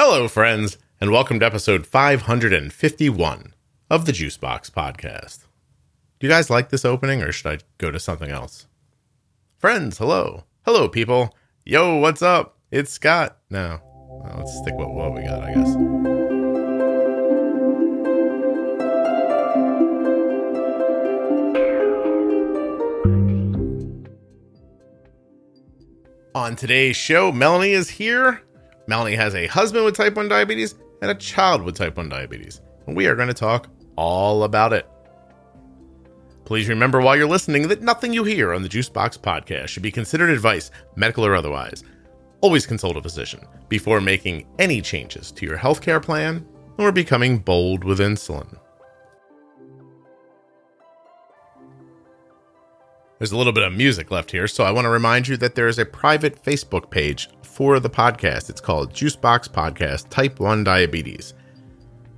Hello, friends, and welcome to episode 551 of the Juicebox Podcast. Do you guys like this opening, or should I go to something else? Friends, hello. Hello, people. Yo, what's up? It's Scott. No, well, let's stick with what we got, I guess. On today's show, Melanie is here. Melanie has a husband with type 1 diabetes and a child with type 1 diabetes. And we are going to talk all about it. Please remember while you're listening that nothing you hear on the Juicebox podcast should be considered advice, medical or otherwise. Always consult a physician before making any changes to your healthcare plan or becoming bold with insulin. There's a little bit of music left here, so I want to remind you that there is a private Facebook page for the podcast. It's called Juicebox Podcast Type 1 Diabetes.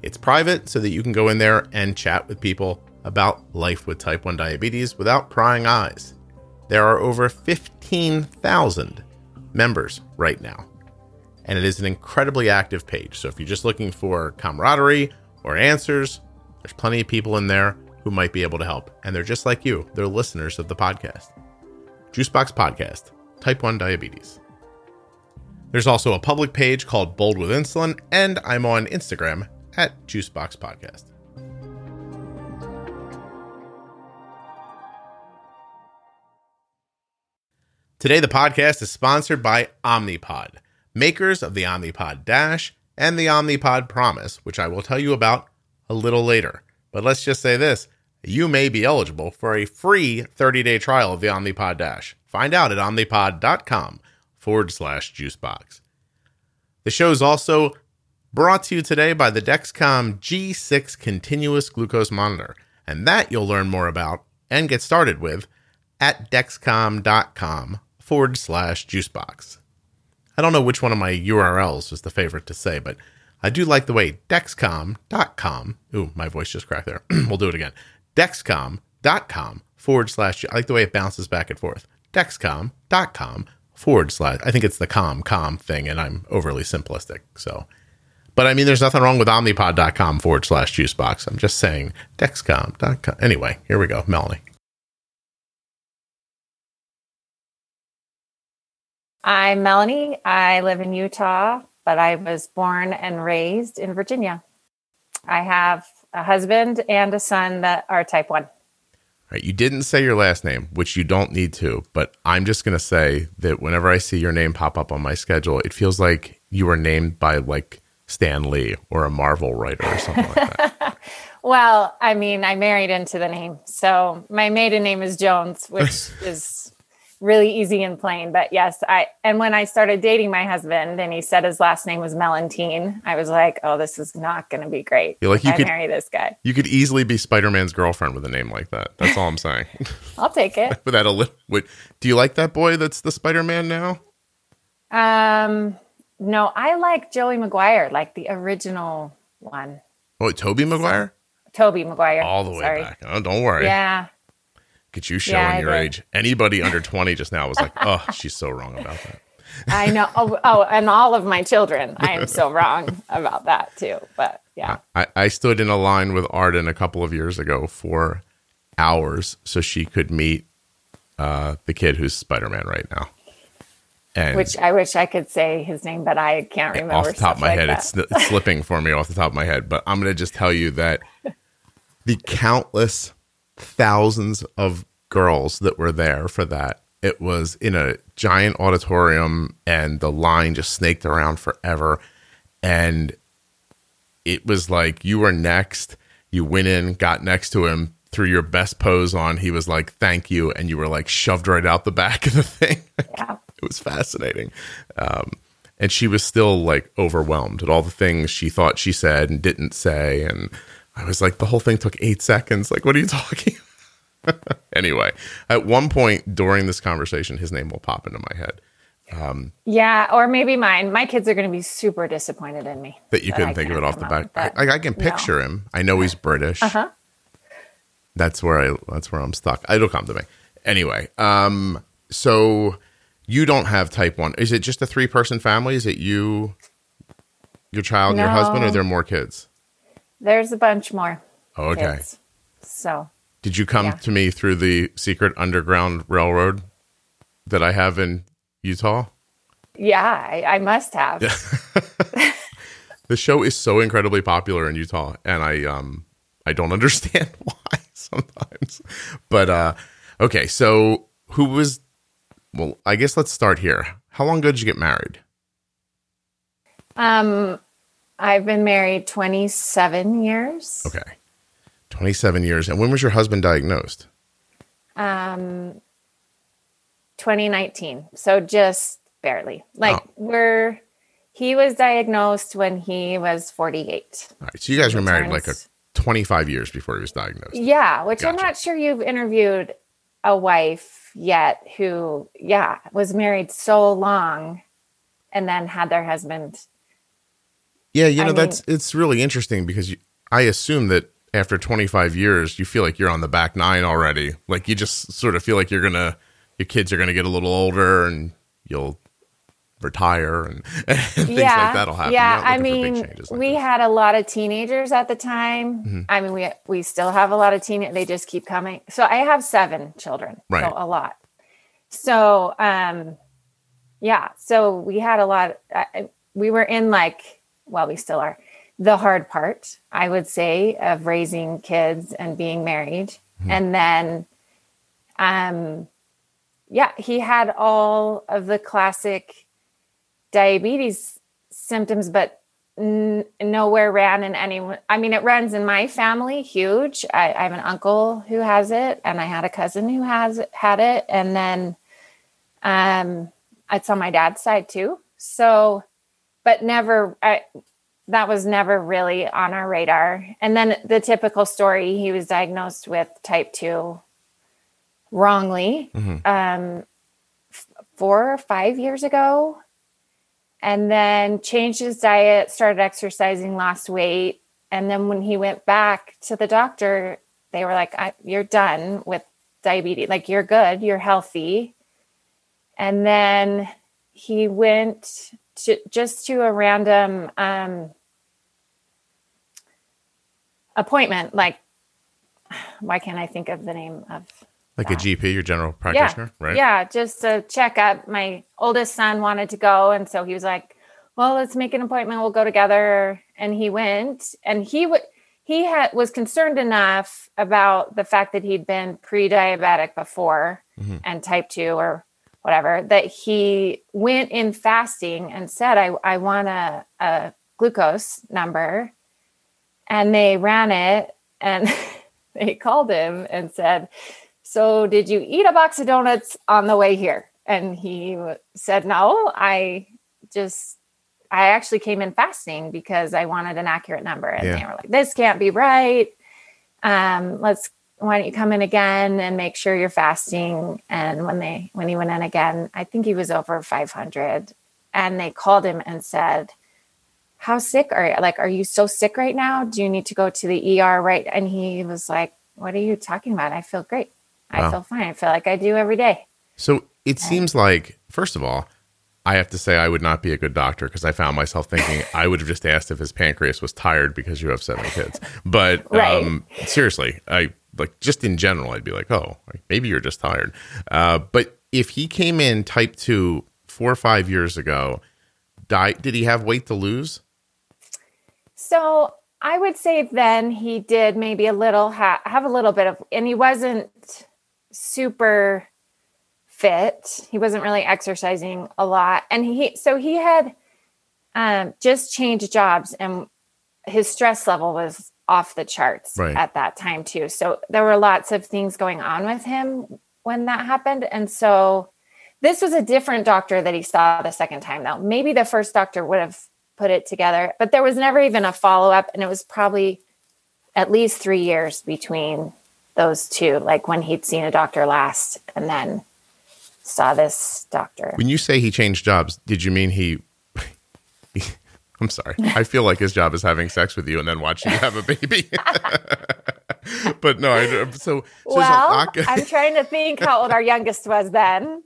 It's private so that you can go in there and chat with people about life with type 1 diabetes without prying eyes. There are over 15,000 members right now, and it is an incredibly active page. So if you're just looking for camaraderie or answers, there's plenty of people in there who might be able to help. And they're just like you, they're listeners of the podcast. Juicebox Podcast, Type 1 Diabetes. There's also a public page called Bold with Insulin, and I'm on Instagram at Juicebox Podcast. Today, the podcast is sponsored by Omnipod, makers of the Omnipod Dash and the Omnipod Promise, which I will tell you about a little later. But let's just say this you may be eligible for a free 30 day trial of the Omnipod Dash. Find out at omnipod.com forward slash juicebox. The show is also brought to you today by the Dexcom G6 continuous glucose monitor, and that you'll learn more about and get started with at dexcom.com forward slash juicebox. I don't know which one of my URLs is the favorite to say, but I do like the way dexcom.com, ooh, my voice just cracked there. we'll do it again. Dexcom.com forward slash, I like the way it bounces back and forth. Dexcom.com forward slash, I think it's the com, com thing, and I'm overly simplistic. So, but I mean, there's nothing wrong with omnipod.com forward slash juicebox. I'm just saying dexcom.com. Anyway, here we go. Melanie. I'm Melanie. I live in Utah, but I was born and raised in Virginia. I have a husband and a son that are type 1. Right, you didn't say your last name, which you don't need to, but I'm just going to say that whenever I see your name pop up on my schedule, it feels like you were named by like Stan Lee or a Marvel writer or something like that. well, I mean, I married into the name. So my maiden name is Jones, which is really easy and plain. But yes, I and when I started dating my husband and he said his last name was Melantine, I was like, oh, this is not going to be great. You're like you I could marry this guy. You could easily be Spider Man's girlfriend with a name like that. That's all I'm saying. I'll take it. But that a little. Wait, do you like that boy? That's the Spider Man now. Um, no, I like Joey Maguire, like the original one. Oh, Tobey Maguire. Tobey Maguire. All the way Sorry. back. Oh, don't worry. Yeah. Get you showing Yeah, your did. age. Anybody under 20 just now was like, oh, she's so wrong about that. I know. Oh, oh, and all of my children. I am so wrong about that too. But yeah. I, I stood in a line with Arden a couple of years ago for hours so she could meet uh, the kid who's Spider Man right now. And Which I wish I could say his name, but I can't remember. off the top of my like head, it's, it's slipping for me off the top of my head. But I'm going to just tell you that the countless thousands of girls that were there for that, it was in a giant auditorium and the line just snaked around forever. And it was like you were next. You went in, got next to him, threw your best pose on. He was like, "Thank you," and you were like shoved right out the back of the thing. Yeah. it was fascinating. Um, and she was still like overwhelmed at all the things she thought she said and didn't say. And I was like, the whole thing took eight seconds. Like, what are you talking? anyway, at one point during this conversation, his name will pop into my head. Yeah, or maybe mine. My kids are going to be super disappointed in me. that you couldn't I think of it off the come up back. with I, I can no. picture him. I know he's British. Uh-huh. That's where I. That's where I'm stuck. It'll come to me. Anyway, um, so you don't have type one. Is it just a three person family? Is it you? your child and your husband, or are there more kids? There's a bunch more. Oh, okay. kids. So Did you come Yeah. to me through the secret underground railroad that I have in Utah? yeah, I, I must have. The show is so incredibly popular in Utah, and I um I don't understand why sometimes. But uh okay, so who was well, I guess let's start here. How long ago did you get married? Um, I've been married 27 years. Okay. 27 years. And when was your husband diagnosed? Um, 2019. So just barely. Like Oh. we're he was diagnosed when he was 48. All right. So you guys were married like a 25 years before he was diagnosed. Yeah, which I'm not sure you've interviewed a wife yet who, yeah, was married so long and then had their husband. Yeah, you know I that's it's really interesting because you, I assume that after 25 years you feel like you're on the back nine already. Like you just sort of feel like you're going to your kids are going to get a little older and you'll retire and, and things yeah, like that'll happen. Yeah, I looking for big mean, like we this. had a lot of teenagers at the time. Mhm. I mean, we we still have a lot of teen. They just keep coming. So I have seven children. Right. So a lot. So um, yeah. So we had a lot. We were in like, well, we still are. The hard part, I would say, of raising kids and being married, Mhm. and then, um, yeah, he had all of the classic diabetes symptoms, but n- nowhere ran in anyone. I mean, it runs in my family, huge. I, I have an uncle who has it, and I had a cousin who has had it, and then um, it's on my dad's side too. So, but never. I, that was never really on our radar. And then the typical story: he was diagnosed with type two wrongly Mhm. um, f- four or five years ago and then changed his diet, started exercising, lost weight. And then when he went back to the doctor, they were like, I, You're done with diabetes. Like, you're good, you're healthy. And then he went to just to a random um, appointment. Like, why can't I think of the name of like a. GP, your general practitioner, right? yeah, just a checkup. My oldest son wanted to go, and so he was like, "Well, let's make an appointment. We'll go together." And he went, and he would he had was concerned enough about the fact that he'd been pre-diabetic before Mhm. and type two or whatever that he went in fasting and said, "I I want a, a glucose number," and they ran it, and they called him and said so did you eat a box of donuts on the way here? And he w- said no i just i actually came in fasting because i wanted an accurate number. And Yeah. they were like this can't be right. Um let's why don't you come in again and make sure you're fasting and when they when he went in again i think he was over 500 and they called him and said how sick are you like are you so sick right now do you need to go to the er right and he was like what are you talking about i feel great Wow. I feel fine. I feel like I do every day. So it seems like, first of all, I have to say I would not be a good doctor because I found myself thinking I would have just asked if his pancreas was tired because you have seven kids. But Right. um, seriously, I like just in general, I'd be like, oh, maybe you're just tired. Uh, but if he came in type two four or five years ago, di- did he have weight to lose? So I would say then he did maybe a little ha- have a little bit of, and he wasn't super fit. He wasn't really exercising a lot, and he so he had um, just changed jobs, and his stress level was off the charts Right. at that time too. So there were lots of things going on with him when that happened, and so this was a different doctor that he saw the second time though. Maybe the first doctor would have put it together, but there was never even a follow up, and it was probably at least three years between those two, like when he'd seen a doctor last and then saw this doctor. When you say he changed jobs, did you mean he? I'm sorry. I feel like his job is having sex with you and then watching you have a baby. but no, I, so, so well, so I'm trying to think how old our youngest was then.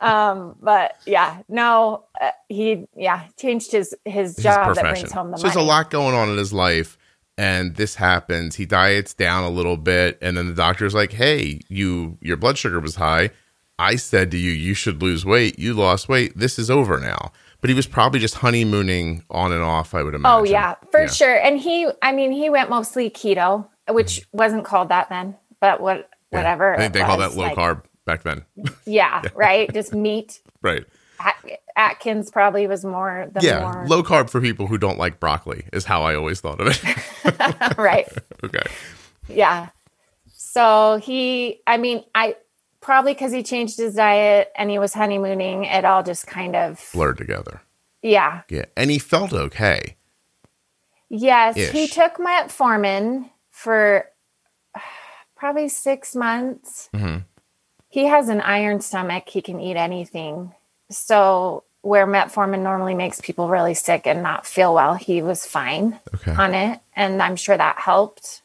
Um, but yeah, no, uh, he yeah changed his his job that brings home the so money. there's a lot going on in his life and this happens he diets down a little bit and then the doctor's like hey you your blood sugar was high i said to you you should lose weight you lost weight this is over now but he was probably just honeymooning on and off i would imagine Oh yeah, for sure. And he, I mean, he went mostly keto, which wasn't called that then, but what, Mm-hmm. Yeah. whatever. i think they call that low like- carb back then Yeah, right. Just meat. right At- Atkins probably was more the yeah more low carb for people who don't like broccoli is how i always thought of it right. okay Yeah. So he, I mean, I probably because he changed his diet and he was honeymooning, it all just kind of, blurred together yeah. yeah and he felt okay Yes, he took metformin for probably six months. Mhm. He has an iron stomach. He can eat anything. So, where metformin normally makes people really sick and not feel well, he was fine okay on it. And I'm sure that helped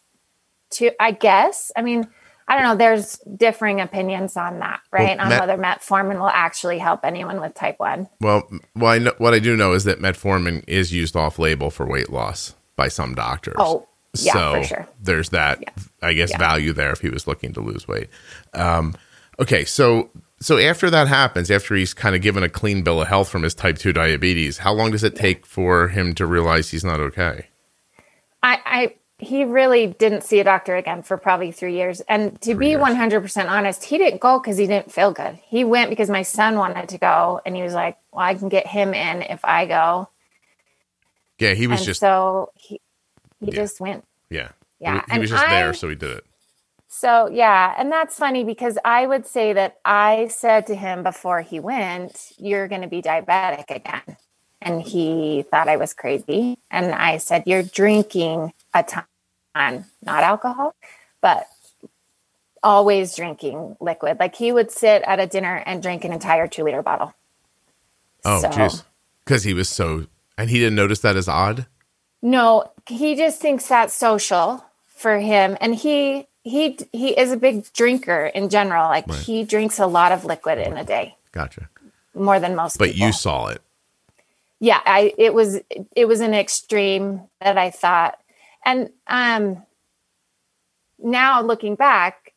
too, I guess. I mean, I don't know. There's differing opinions on that, right? on met- whether metformin will actually help anyone with type 1. Well, well, I know, what I do know is that metformin is used off label for weight loss by some doctors. Oh, yeah, so for sure. There's that, I guess, Yeah. value there if he was looking to lose weight. Um, okay, so so after that happens, after he's kind of given a clean bill of health from his type two diabetes, how long does it take for him to realize he's not okay? I, I he really didn't see a doctor again for probably three years. And to be years. one hundred percent honest, he didn't go because he didn't feel good. He went because my son wanted to go, and he was like, "Well, I can get him in if I go." Yeah, he was and just so he he Yeah. just went. yeah, Yeah, He, he was just there, so he did it. So yeah, and that's funny because I would say that I said to him before he went, "You're going to be diabetic again," and he thought I was crazy. And I said, "You're drinking a ton, not alcohol, but always drinking liquid. Like he would sit at a dinner and drink an entire two liter bottle." Oh, So- because he was so, and he didn't notice that as odd. No, he just thinks that's social for him, and he he he is a big drinker in general. Like Right. he drinks a lot of liquid in a day. Gotcha. more than most But people. you saw it. yeah i it was it was an extreme that i thought and um now looking back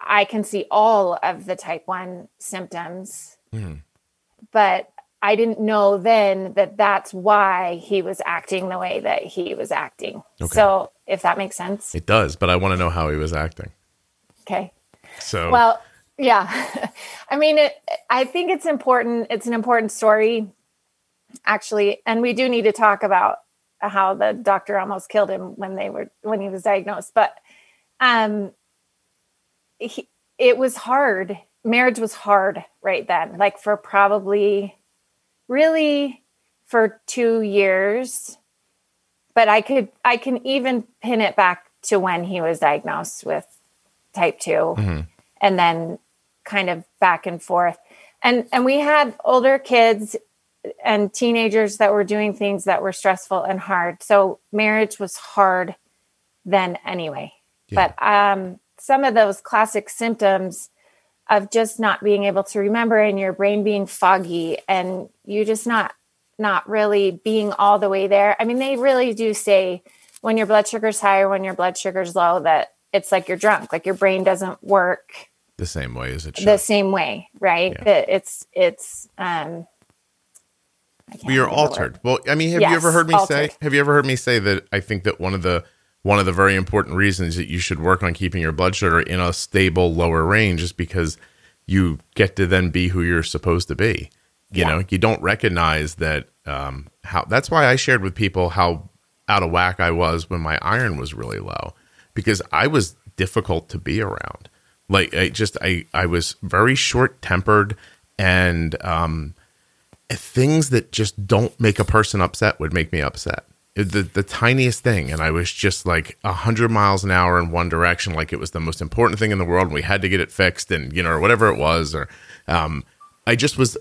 I- can see all of the type 1 symptoms Mhm. but i didn't know then that that's why he was acting the way that he was acting Okay. so if that makes sense It does, but I want to know how he was acting. okay So, Well, yeah. I mean, it, I think it's important. It's an important story, actually, and we do need to talk about how the doctor almost killed him when they were when he was diagnosed. But um, he, it was hard. Marriage was hard right then, like for probably really for two years. But I could I can even pin it back to when he was diagnosed with type 2 Mhm. and then kind of back and forth and and we had older kids and teenagers that were doing things that were stressful and hard so marriage was hard then anyway Yeah. but um some of those classic symptoms of just not being able to remember and your brain being foggy and you just not not really being all the way there i mean they really do say when your blood sugar's high or when your blood sugar's low that it's like you're drunk like your brain doesn't work the same way as it should. the same way, right? Yeah. That it's it's um we are think of the word. altered. Well, I mean, have you ever heard me say? Have you ever heard me say that I think that one of the one of the very important reasons that you should work on keeping your blood sugar in a stable lower range is because you get to then be who you're supposed to be. You Yeah. know, you don't recognize that. Um, how that's why I shared with people how out of whack I was when my iron was really low because I was difficult to be around. Like I just I I was very short tempered and um things that just don't make a person upset would make me upset. The the tiniest thing, and I was just like a hundred miles an hour in one direction, like it was the most important thing in the world, and we had to get it fixed, and you know, or whatever it was, or um, I just was,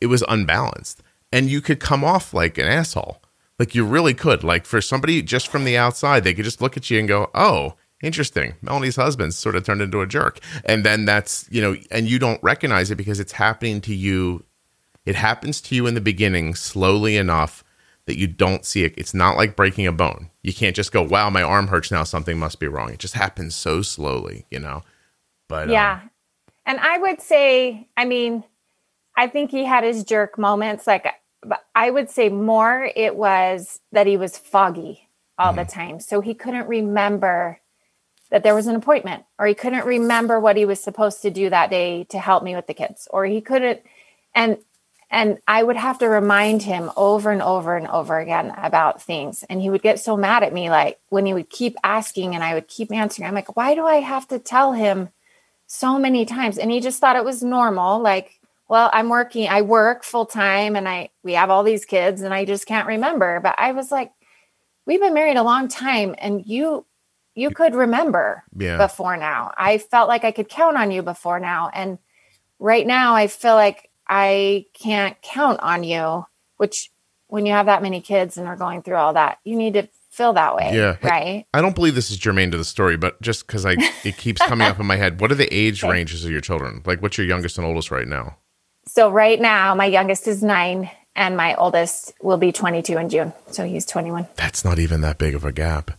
it was unbalanced, and you could come off like an asshole, like you really could, like for somebody just from the outside, they could just look at you and go, oh. Interesting. Melanie's husband sort of turned into a jerk. And then that's, you know, and you don't recognize it because it's happening to you it happens to you in the beginning slowly enough that you don't see it. It's not like breaking a bone. You can't just go, wow, my arm hurts now. Something must be wrong. It just happens so slowly, you know? But yeah. um, And I would say, I mean, I think he had his jerk moments. Like, but I would say more it was that he was foggy all the time. So he couldn't remember that there was an appointment, or he couldn't remember what he was supposed to do that day to help me with the kids, or he couldn't. And and I would have to remind him over and over and over again about things. And he would get so mad at me, like when he would keep asking and I would keep answering. I'm like, why do I have to tell him so many times? And he just thought it was normal. Like, well, I'm working, I work full time and I we have all these kids and I just can't remember. But I was like, we've been married a long time and you you could remember yeah. before now. I felt like I could count on you before now. And right now I feel like I can't count on you, which when you have that many kids and are going through all that, you need to feel that way. Yeah. Right. I don't believe this is germane to the story, but just because I it keeps coming up in my head, what are the age Okay. ranges of your children? Like, what's your youngest and oldest right now? So right now, my youngest is nine and my oldest will be 22 in June. So he's 21. That's not even that big of a gap.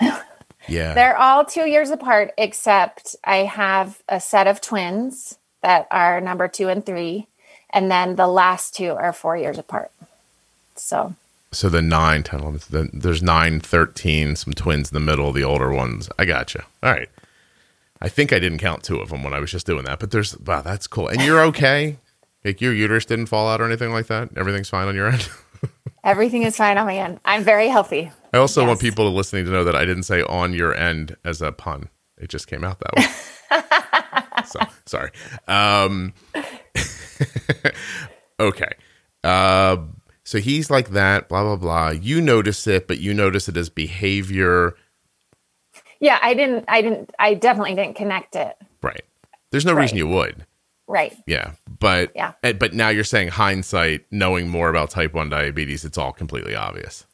Yeah. They're all two years apart, except I have a set of twins that are number two and three. And then the last two are four years apart. So so the 9, 10, 11, the, there's 9, 13, some twins in the middle, the older ones. I gotcha. All right. I think I didn't count two of them when I was just doing that, but there's, wow, that's cool. And you're okay? like your uterus didn't fall out or anything like that? Everything's fine on your end? everything is fine on my end. I'm very healthy. I also want people listening to know that I didn't say on your end as a pun. It just came out that way. so sorry. Um, okay. Uh, so he's like that, blah, blah, blah. You notice it, but you notice it as behavior. Yeah, I didn't, I didn't, I definitely didn't connect it. Right. There's no reason you would. Right. Yeah. But, Yeah. eh, but now you're saying hindsight, knowing more about type 1 diabetes, it's all completely obvious.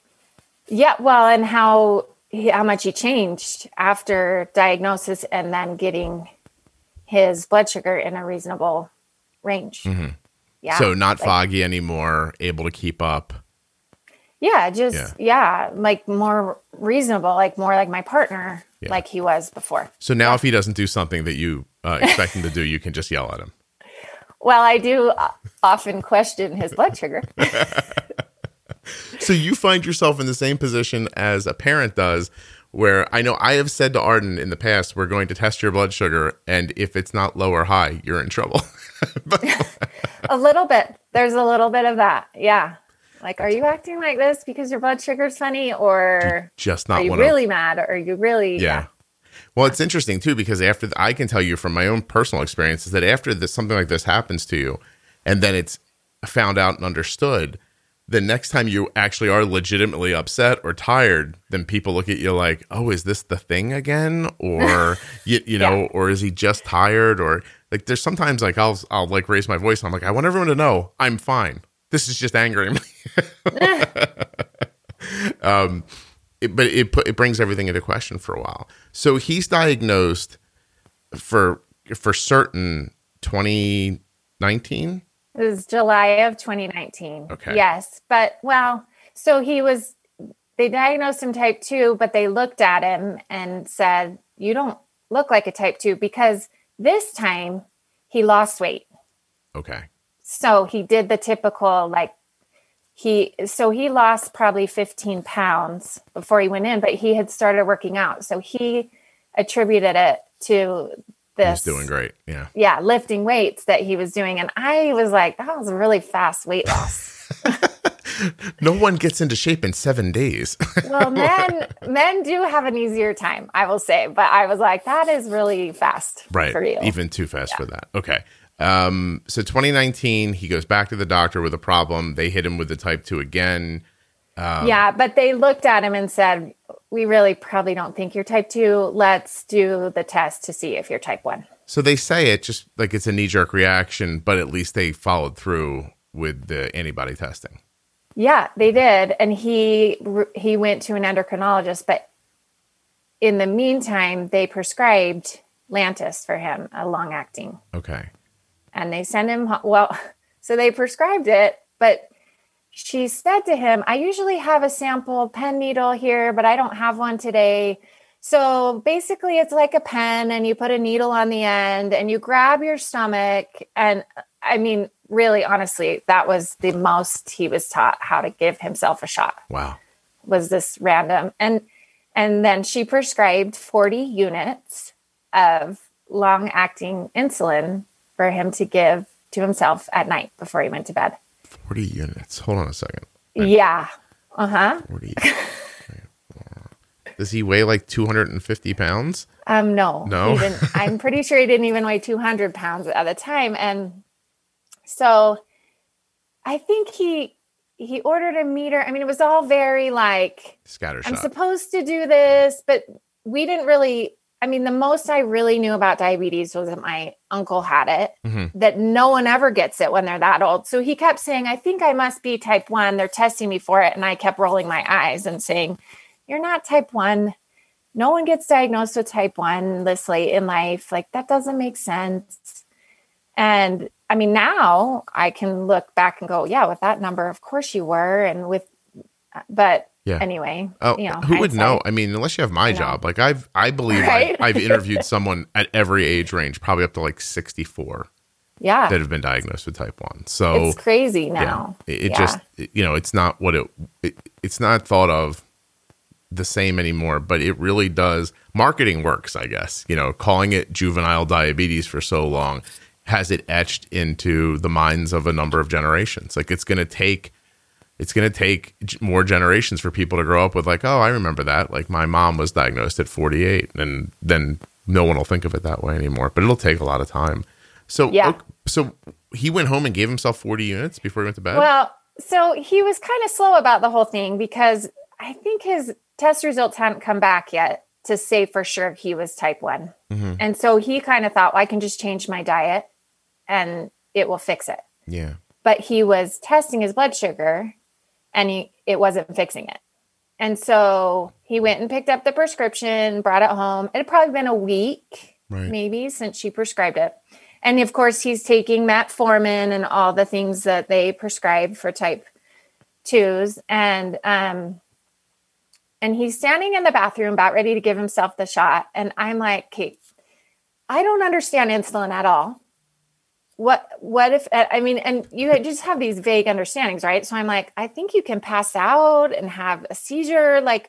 Yeah. Well, and how, how much he changed after diagnosis and then getting his blood sugar in a reasonable range. Yeah. Mm-hmm. so not like- foggy anymore, able to keep up. Yeah. Just, yeah. like more reasonable, like more like my partner, Yeah. like he was before. So now, if he doesn't do something that you uh, expect him to do, you can just yell at him. Well, I do uh, often question his blood sugar. So you find yourself in the same position as a parent does, where I know I have said to Arden in the past, we're going to test your blood sugar, and if it's not low or high, you're in trouble. a little bit. There's a little bit of that. Yeah. Like, are you acting like this because your blood sugar's funny, or just not? are you really mad, or are you really? yeah. Well, it's interesting too because after the, I can tell you from my own personal experience is that after this, something like this happens to you, and then it's found out and understood, the next time you actually are legitimately upset or tired, then people look at you like, "Oh, is this the thing again?" Or you, you know, Yeah. or is he just tired? Or like, there's sometimes like I'll I'll like raise my voice. And I'm like, I want everyone to know I'm fine. This is just angering me. um, it, but it put, it brings everything into question for a while. So he's diagnosed for for certain 2019. It was July of 2019. Okay. Yes. But, well, so he was, they diagnosed him type 2, but they looked at him and said, You don't look like a type 2 because this time he lost weight. Okay. So he did the typical, like, he, so he lost probably 15 pounds before he went in, but he had started working out. So he attributed it to this He's doing great. Yeah. yeah, lifting weights that he was doing. And I was like, that was a really fast weight loss. No one gets into shape in seven days. well, men men do have an easier time, I will say. But I was like, that is really fast right. for you. Even too fast for that. Okay. Um, so 2019, he goes back to the doctor with a problem. They hit him with the type two again. yeah, but they looked at him and said, we really probably don't think you're type two. Let's do the test to see if you're type one. So they say it just like it's a knee jerk reaction, but at least they followed through with the antibody testing. Yeah, they did, and he he went to an endocrinologist. But in the meantime, they prescribed Lantus for him, a long acting. Okay. and they send him well So they prescribed it, but she said to him, I usually have a sample pen needle here, but I don't have one today. So basically, it's like a pen, and you put a needle on the end and you grab your stomach. And I mean, really, honestly, that was the most he was taught how to give himself a shot. Wow. Was this random? And and then she prescribed 40 units of long acting insulin for him to give to himself at night before he went to bed. 40 units. Hold on a second. Yeah. Uh huh. 40. Does he weigh like 250 pounds? Um, no, No? I'm pretty sure he didn't even weigh 200 pounds at the time. And so I think he, he ordered a meter. I mean, it was all very like, I'm supposed to do this, but we didn't really. I mean, the most I really knew about diabetes was that my uncle had it, Mhm. that no one ever gets it when they're that old. So he kept saying, I think I must be type one. They're testing me for it. And I kept rolling my eyes and saying, You're not type one. No one gets diagnosed with type one this late in life. Like, that doesn't make sense. And I mean, now I can look back and go, Yeah, with that number, of course you were. And with, uh, but Yeah. anyway, Oh, you know, who would know? I mean, unless you have my know. job. Like I've, I believe Right? I, I've interviewed someone at every age range, probably up to like 64 Yeah. that have been diagnosed with type one. So it's crazy yeah, now. it, it Yeah. just, you know, it's not what it, it, it's not thought of the same anymore, but it really does. Marketing works, I guess, you know, calling it juvenile diabetes for so long has it etched into the minds of a number of generations. Like it's going to take, it's going to take more generations for people to grow up with like, oh, I remember that. Like my mom was diagnosed at 48 and then no one will think of it that way anymore, but it'll take a lot of time. So, Yeah. so he went home and gave himself 40 units before he went to bed. Well, so he was kind of slow about the whole thing because I think his test results hadn't come back yet to say for sure if he was type one. Mhm. And so he kind of thought, well, I can just change my diet and it will fix it. yeah. But he was testing his blood sugar and he, it wasn't fixing it. And so he went and picked up the prescription, brought it home. It had probably been a week Right. maybe since she prescribed it. And of course, he's taking metformin and all the things that they prescribe for type twos. And um, and he's standing in the bathroom about ready to give himself the shot. And I'm like, Kate, I don't understand insulin at all. What what if I mean, and you just have these vague understandings, right? So I'm like, I think you can pass out and have a seizure. Like,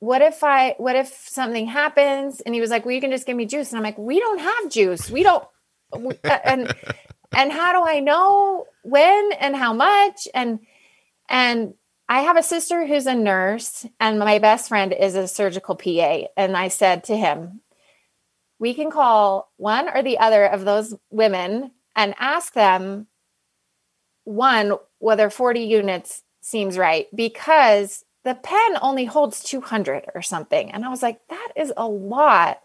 what if I what if something happens? And he was like, Well, you can just give me juice. And I'm like, We don't have juice. We don't uh, and and how do I know when and how much? And and I have a sister who's a nurse, and my best friend is a surgical PA. And I said to him, We can call one or the other of those women and ask them one, whether 40 units seems right, because the pen only holds 200 or something. And I was like, That is a lot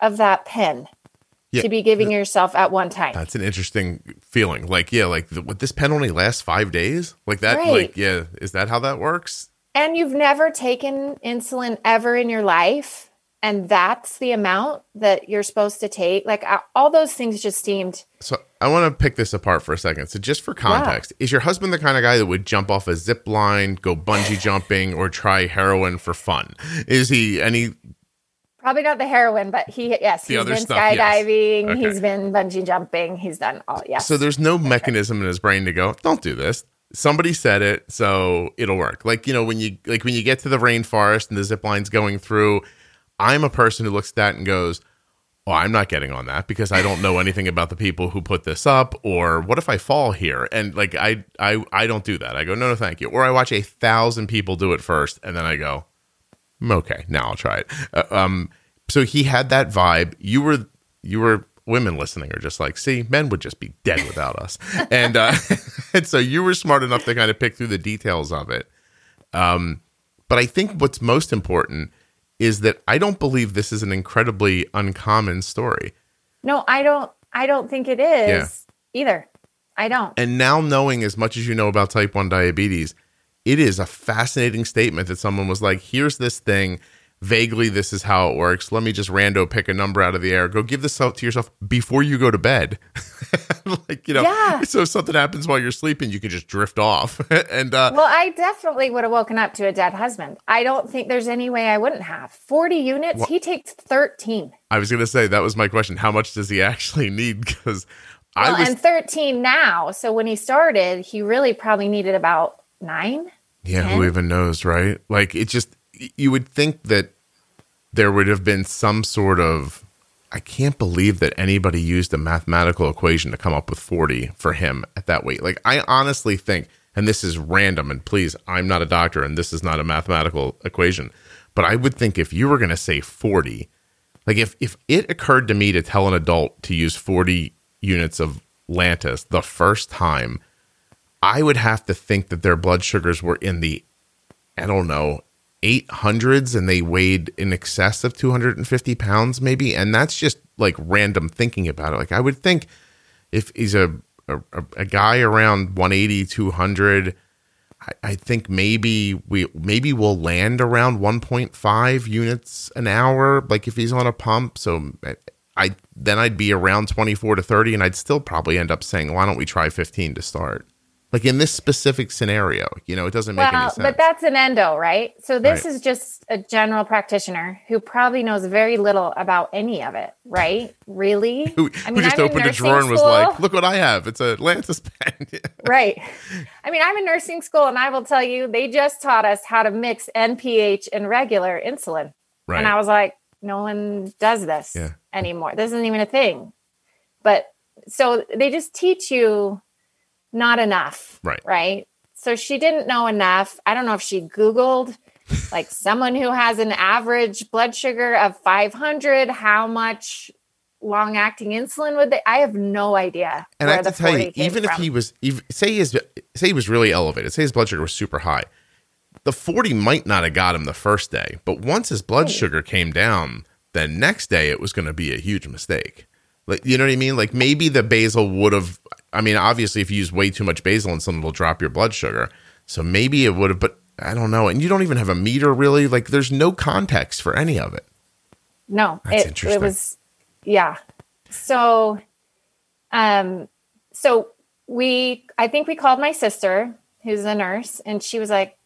of that pen Yeah. to be giving yourself at one time. That's an interesting feeling. Like, yeah, like the, what this pen only lasts five days. Like that. Right. Like, yeah, is that how that works? and you've never taken insulin ever in your life and that's the amount that you're supposed to take like uh, all those things just seemed So I want to pick this apart for a second. So just for context, is your husband the kind of guy that would jump off a zip line, go bungee jumping, or try heroin for fun? Is he any? probably not the heroin but he yes The he's been stuff, yes. skydiving Okay. he's been bungee jumping he's done all yes So there's no mechanism in his brain to go, don't do this. Somebody said it, so it'll work. Like you know when you like when you get to the rainforest and the zip line's going through. I'm a person who looks at that and goes, well, I'm not getting on that because I don't know anything about the people who put this up or what if I fall here? And like I I I don't do that. I go, no, no, thank you. Or I watch a thousand people do it first and then I go, "Mm, okay, now I'll try it. Uh, um so he had that vibe. You were you were women listening are just like, see, men would just be dead without us. and uh and so you were smart enough to kind of pick through the details of it. Um but I think what's most important is that I don't believe this is an incredibly uncommon story. no i don't i don't think it is Yeah. either i don't And now knowing as much as you know about type 1 diabetes, it is a fascinating statement that someone was like, here's this thing. Vaguely this is how it works. Let me just rando pick a number out of the air. Go give this out to yourself before you go to bed. like, you know, Yeah. so if something happens while you're sleeping, you can just drift off. and uh Well, I definitely would have woken up to a dead husband. I don't think there's any way I wouldn't have. 40 units, he takes 13. I was going to say that was my question. How much does he actually need I Well, was and 13 now. So when he started, he really probably needed about nine. Yeah, who even knows, right? Like it just you would think that there would have been some sort of I can't believe that anybody used a mathematical equation to come up with 40 for him at that weight. Like I honestly think and this is random and please I'm not a doctor and this is not a mathematical equation, but I would think if you were going to say 40, like if if it occurred to me to tell an adult to use 40 units of Lantus the first time, I would have to think that their blood sugars were in the, I don't know, 800s and they weighed in excess of 250 pounds, maybe. And that's just like random thinking about it. Like, I would think if he's a, a, a guy around 180, 200, I, I think maybe we maybe we'll land around 1.5 units an hour like if he's on a pump so I, I then I'd be around 24 to 30 and I'd still probably end up saying why don't we try 15 to start like in this specific scenario you know it doesn't make any Well, sense but that's an endo, right? So this Right. is just a general practitioner who probably knows very little about any of it, right? Really? who, I who just I'm opened a drawer and was school. like look what I have it's a Lantus pen right. I mean, I'm in nursing school and I will tell you, they just taught us how to mix NPH and regular insulin. right And I was like, no one does this Yeah. anymore. This isn't even a thing. But so they just teach you not enough. Right. Right. So she didn't know enough. I don't know if she Googled like someone who has an average blood sugar of 500, how much long acting insulin would they? I have no idea. And I have to tell you, even if he was, even, say his, say he was really elevated, say his blood sugar was super high, the forty might not have got him the first day, but once his blood hmm. sugar came down, the next day it was going to be a huge mistake. Like, you know what I mean? Like maybe the basal would have. I mean, obviously, if you use way too much basal, insulin, it'll drop your blood sugar. So maybe it would have, but I don't know. And you don't even have a meter, really. Like, there's no context for any of it. No, That's it, interesting. it was, yeah. So, um, so we, I think we called my sister, who's a nurse, and she was like,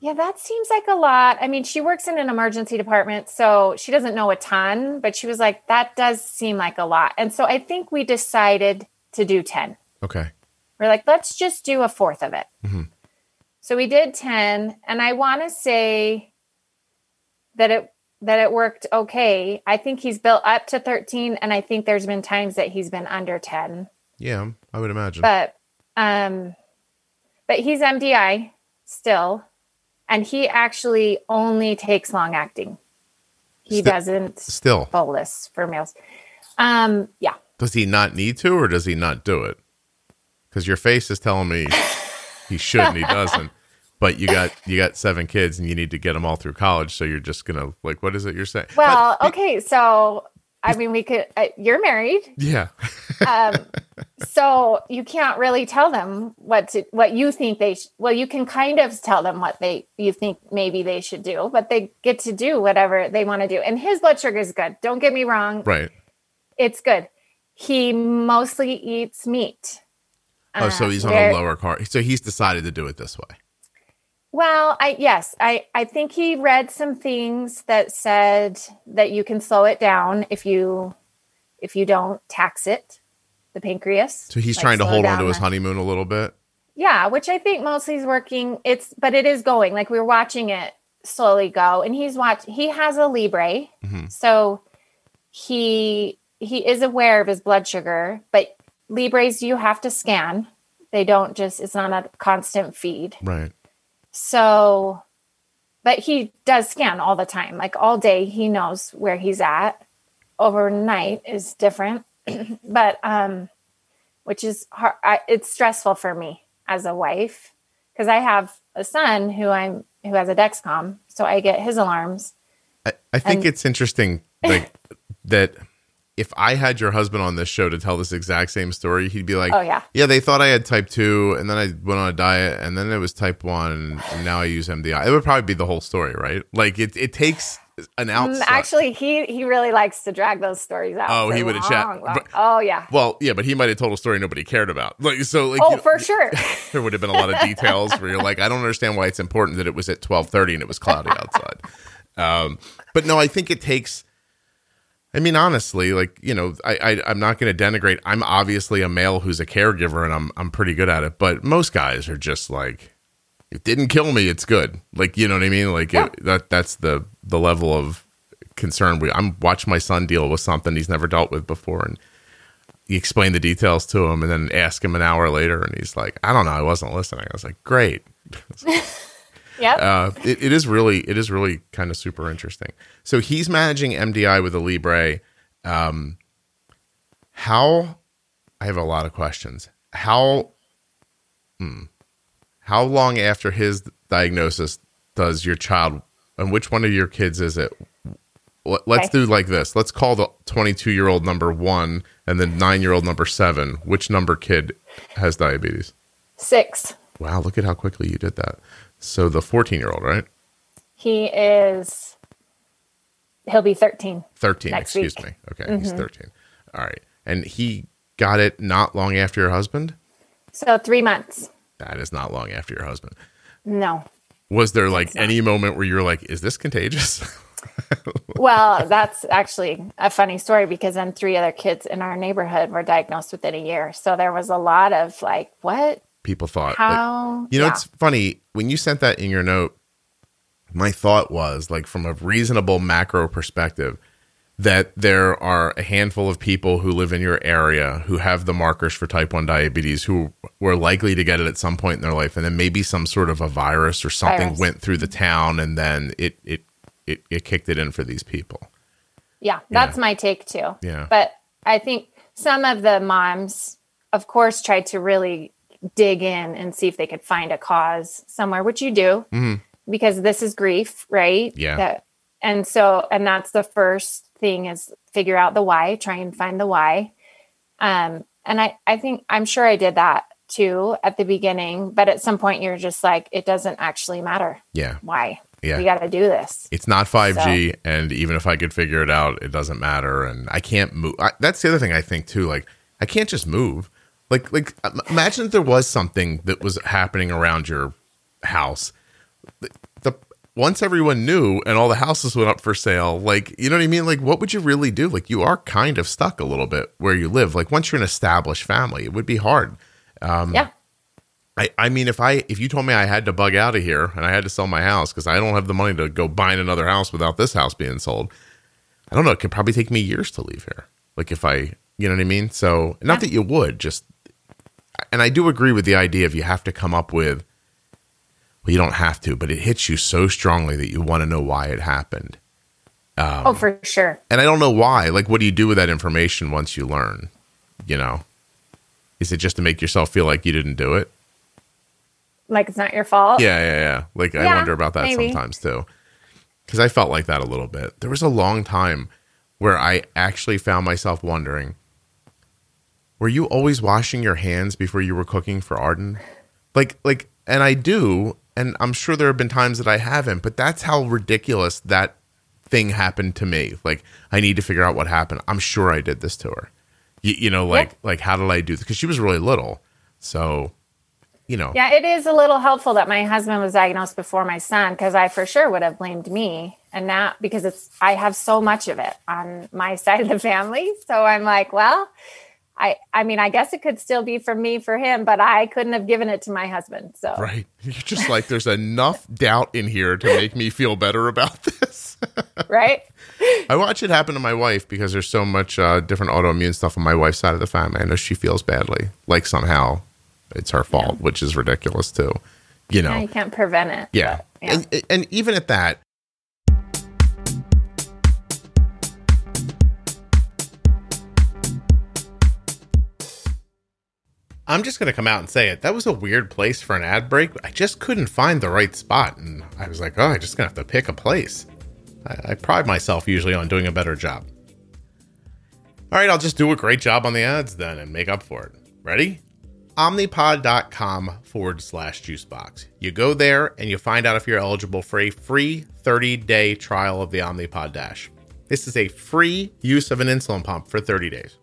"Yeah, that seems like a lot." I mean, she works in an emergency department, so she doesn't know a ton, but she was like, "That does seem like a lot." And so I think we decided to do ten. Okay. We're like, let's just do a fourth of it. Mhm. So we did 10 and I want to say that it that it worked okay. I think he's built up to 13 and I think there's been times that he's been under 10. Yeah, I would imagine. But um but he's MDI still and he actually only takes long acting. He doesn't Still, bolus for males. Um yeah. Does he not need to, or does he not do it? Because your face is telling me he should and he doesn't. But you got you got seven kids and you need to get them all through college. So you're just gonna like, what is it you're saying? Well, But- okay, so I mean we could uh, you're married. yeah, um, so you can't really tell them what to what you think they sh- well you can kind of tell them what they you think maybe they should do but they get to do whatever they want to do and his blood sugar is good don't get me wrong right. it's good he mostly eats meat Oh, so Uh, he's on a lower carb. So he's decided to do it this way. Well, I yes, I I think he read some things that said that you can slow it down if you if you don't tax it, the pancreas. So he's Like, trying to hold on to his honeymoon a little bit. Yeah, which I think mostly is working. It's but it is going. Like we're watching it slowly go, and he's watch. He has a Libre, Mhm. so he he is aware of his blood sugar. But Libres you have to scan. They don't just. It's not a constant feed. Right. So, but he does scan all the time, like all day. He knows where he's at. Overnight is different, but um, which is hard. I, it's stressful for me as a wife because I have a son who I'm who has a Dexcom, so I get his alarms. I, I think And- it's interesting like that if I had your husband on this show to tell this exact same story, he'd be like, Oh yeah, Yeah, they thought I had type two, and then I went on a diet, and then it was type one, and now I use MDI. It would probably be the whole story, right? Like it, it takes an Mm, outside. Actually, he he really likes to drag those stories out. Oh, he chat- long, long- but- oh yeah. well, yeah, but he might have told a story nobody cared about. Like so, like Oh, you know, for sure. there would have been a lot of details where you're like, I don't understand why it's important that it was at twelve thirty and it was cloudy outside. Um, but no, I think it takes. I mean, honestly, like you know, I, I I'm not going to denigrate. I'm obviously a male who's a caregiver, and I'm I'm pretty good at it. But most guys are just like, it didn't kill me. It's good. Like you know what I mean. Like Yeah. it, that that's the the level of concern. We I'm watching my son deal with something he's never dealt with before, and you explain the details to him, and then ask him an hour later, and he's like, I don't know, I wasn't listening. I was like, great. Yep. Uh, it, it is really it is really kind of super interesting. So he's managing MDI with a Libre. Um, how? I have a lot of questions. How? Hmm, how long after his diagnosis does your child? And which one of your kids is it? Let- Let's Okay. do like this. Let's call the 22 year old number one and then nine year old number seven. Which number kid has diabetes? Six. Wow, look at how quickly you did that. So the 14 year old, right? He is. He'll be thirteen. 13, Next excuse week. me. Okay, he's mm-hmm. 13. All right. And he got it not long after your husband? So three months. That is not long after your husband. No. Was there like any moment where you were like, is this contagious? Well, that's actually a funny story because then three other kids in our neighborhood were diagnosed within a year. So there was a lot of like, what? People thought. like- you know, Yeah. it's funny. When you sent that in your note, my thought was like, from a reasonable macro perspective, that there are a handful of people who live in your area who have the markers for type 1 diabetes who were likely to get it at some point in their life and then maybe some sort of a virus or something Virus. went through the town and then it it it, it kicked it in for these people Yeah, that's my take too. Yeah. But I think some of the moms, of course, tried to really dig in and see if they could find a cause somewhere, which you do because this is grief, right? Mm-hmm. Yeah. That, and so, and that's the first thing is figure out the why, try and find the why. Um, and I, I think I'm sure I did that too at the beginning, but at some point you're just like, it doesn't actually matter yeah why. Yeah. We got to do this. it's not 5G, and even if I could figure it out, it doesn't matter. And I can't move. I, that's the other thing I think too. Like I can't just move. Like like um, imagine if there was something that was happening around your house. The, the once everyone knew and all the houses went up for sale, like you know what I mean. Like what would you really do? Like you are kind of stuck a little bit where you live. Like once you're an established family, it would be hard. yeah. I, I mean, if I if you told me I had to bug out of here and I had to sell my house because I don't have the money to go buy another house without this house being sold, I don't know. It could probably take me years to leave here. Like if I, you know what I mean. So not that you would just, and I do agree with the idea of you have to come up with. Well, you don't have to, but it hits you so strongly that you want to know why it happened. oh, for sure. And I don't know why. Like, what do you do with that information once you learn? You know, is it just to make yourself feel like you didn't do it? Like it's not your fault. Yeah, yeah, yeah. Like I wonder about that maybe. sometimes too. Cuz I felt like that a little bit. There was a long time where I actually found myself wondering were you always washing your hands before you were cooking for Arden? Like like and I do and I'm sure there have been times that I haven't, but that's how ridiculous that thing happened to me. Like I need to figure out what happened. I'm sure I did this to her. You, you know like Yeah. like how did I do this? Cuz she was really little. So, you know. Yeah, it is a little helpful that my husband was diagnosed before my son because I for sure would have blamed me. And now because it's I have so much of it on my side of the family. So I'm like, well, I I mean, I guess it could still be from me for him, but I couldn't have given it to my husband. So Right. You're just like, there's enough doubt in here to make me feel better about this. right? I watch it happen to my wife because there's so much uh, different autoimmune stuff on my wife's side of the family. I know she feels badly, like somehow it's her fault, which is ridiculous too. You know, Yeah, you can't prevent it. yeah. yeah. And, and even at that, I'm just going to come out and say it. That was a weird place for an ad break. I just couldn't find the right spot. And I was like, oh, I just going to have to pick a place. I, I pride myself usually on doing a better job. All right, I'll just do a great job on the ads then and make up for it. Ready? omnipod.com forward slash juicebox. You go there and you find out if you're eligible for a free 30 day trial of the Omnipod Dash. This is a free use of an insulin pump for 30 days.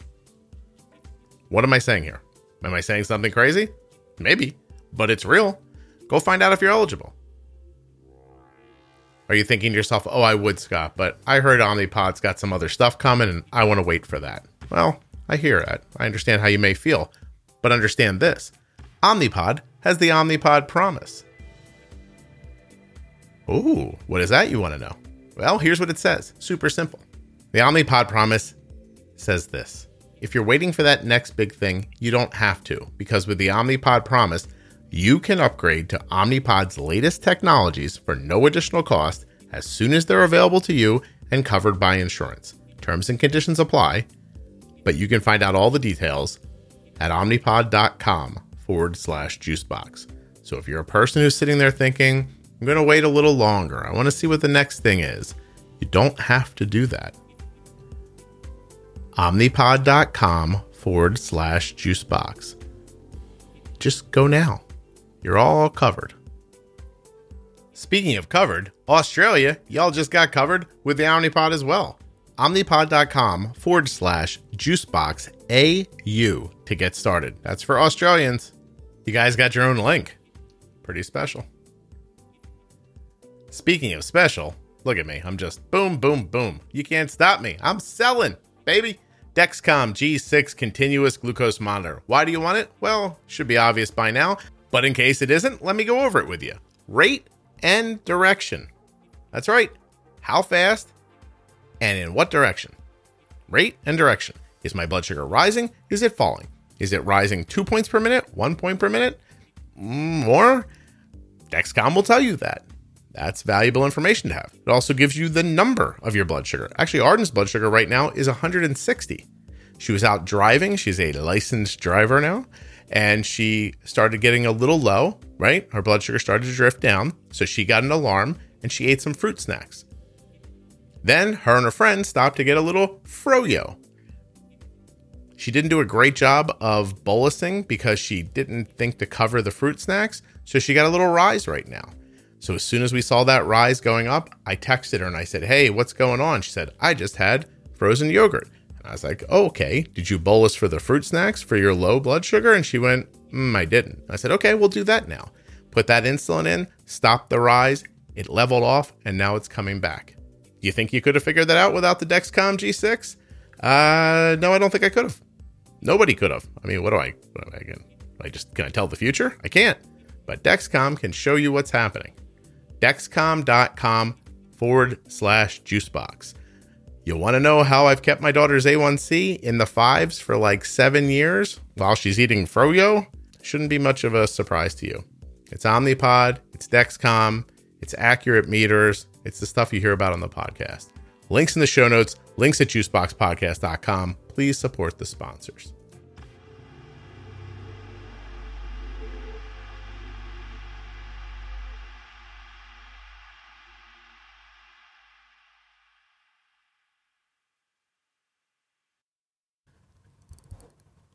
What am I saying here? Am I saying something crazy? Maybe, but it's real. Go find out if you're eligible. Are you thinking to yourself, oh, I would, Scott, but I heard Omnipod's got some other stuff coming and I want to wait for that? Well, I hear that. I understand how you may feel. But understand this Omnipod has the Omnipod promise. Ooh, what is that you want to know? Well, here's what it says super simple. The Omnipod promise says this If you're waiting for that next big thing, you don't have to, because with the Omnipod promise, you can upgrade to Omnipod's latest technologies for no additional cost as soon as they're available to you and covered by insurance. Terms and conditions apply, but you can find out all the details at omnipod.com forward slash juicebox. So if you're a person who's sitting there thinking, I'm going to wait a little longer, I want to see what the next thing is, you don't have to do that. Omnipod.com forward slash juicebox. Just go now. You're all covered. Speaking of covered, Australia, y'all just got covered with the Omnipod as well omnipod.com forward slash juicebox AU to get started. That's for Australians. You guys got your own link. Pretty special. Speaking of special, look at me. I'm just boom, boom, boom. You can't stop me. I'm selling, baby. Dexcom G6 continuous glucose monitor. Why do you want it? Well, should be obvious by now, but in case it isn't, let me go over it with you. Rate and direction. That's right. How fast and in what direction. Rate and direction. Is my blood sugar rising? Is it falling? Is it rising two points per minute? One point per minute? Mm, more? Dexcom will tell you that. That's valuable information to have. It also gives you the number of your blood sugar. Actually, Arden's blood sugar right now is 160. She was out driving. She's a licensed driver now. And she started getting a little low, right? Her blood sugar started to drift down. So she got an alarm and she ate some fruit snacks. Then her and her friend stopped to get a little froyo. She didn't do a great job of bolusing because she didn't think to cover the fruit snacks, so she got a little rise right now. So as soon as we saw that rise going up, I texted her and I said, Hey, what's going on? She said, I just had frozen yogurt. And I was like, oh, Okay, did you bolus for the fruit snacks for your low blood sugar? And she went, mm, I didn't. I said, Okay, we'll do that now. Put that insulin in, stop the rise, it leveled off, and now it's coming back. Do you think you could have figured that out without the Dexcom G6? Uh, no, I don't think I could have. Nobody could have. I mean, what do I? What I, I just can I tell the future? I can't. But Dexcom can show you what's happening. Dexcom.com forward slash juicebox. You'll want to know how I've kept my daughter's A1C in the fives for like seven years while she's eating Froyo? Shouldn't be much of a surprise to you. It's Omnipod, it's Dexcom, it's accurate meters, it's the stuff you hear about on the podcast. Links in the show notes, links at juiceboxpodcast.com. Please support the sponsors.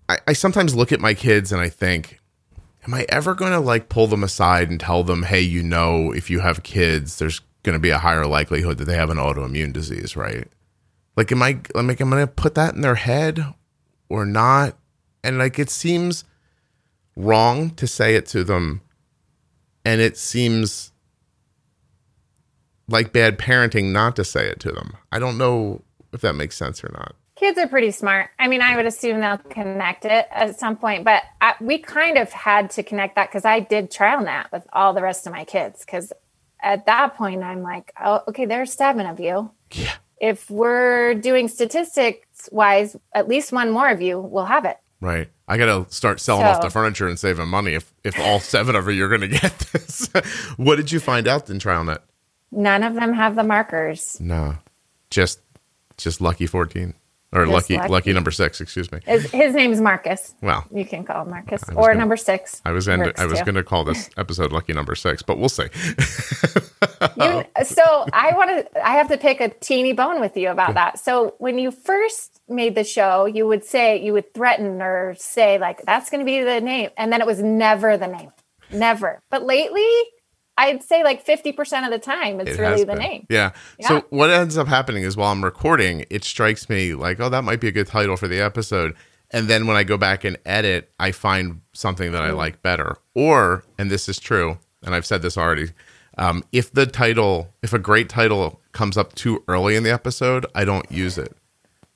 I, I sometimes look at my kids and I think, am I ever going to like pull them aside and tell them, hey, you know, if you have kids, there's going to be a higher likelihood that they have an autoimmune disease, right? Like, am I like, am I going to put that in their head or not? And like, it seems wrong to say it to them, and it seems like bad parenting not to say it to them. I don't know if that makes sense or not. Kids are pretty smart. I mean, I would assume they'll connect it at some point, but I, we kind of had to connect that because I did TrialNet with all the rest of my kids because at that point, I'm like, oh, okay, there's seven of you. Yeah. If we're doing statistics wise, at least one more of you will have it. Right. I got to start selling so, off the furniture and saving money if, if all seven of you are going to get this. what did you find out in trial TrialNet? None of them have the markers. No. Just just lucky 14. Or lucky, lucky. lucky number six. Excuse me. His, his name is Marcus. Well, You can call him Marcus or gonna- number six. I was going to I was going to call this episode lucky number six, but we'll see. You, so I want to. I have to pick a teeny bone with you about that. So when you first made the show, you would say you would threaten or say like that's going to be the name, and then it was never the name, never. But lately, I'd say like fifty percent of the time, it's It really the name. Yeah. Yeah. So what ends up happening is while I'm recording, it strikes me like, oh, that might be a good title for the episode. And then when I go back and edit, I find something that I like better. Or, and this is true, and I've said this already, um, if the title, if a great title comes up too early in the episode, I don't use it.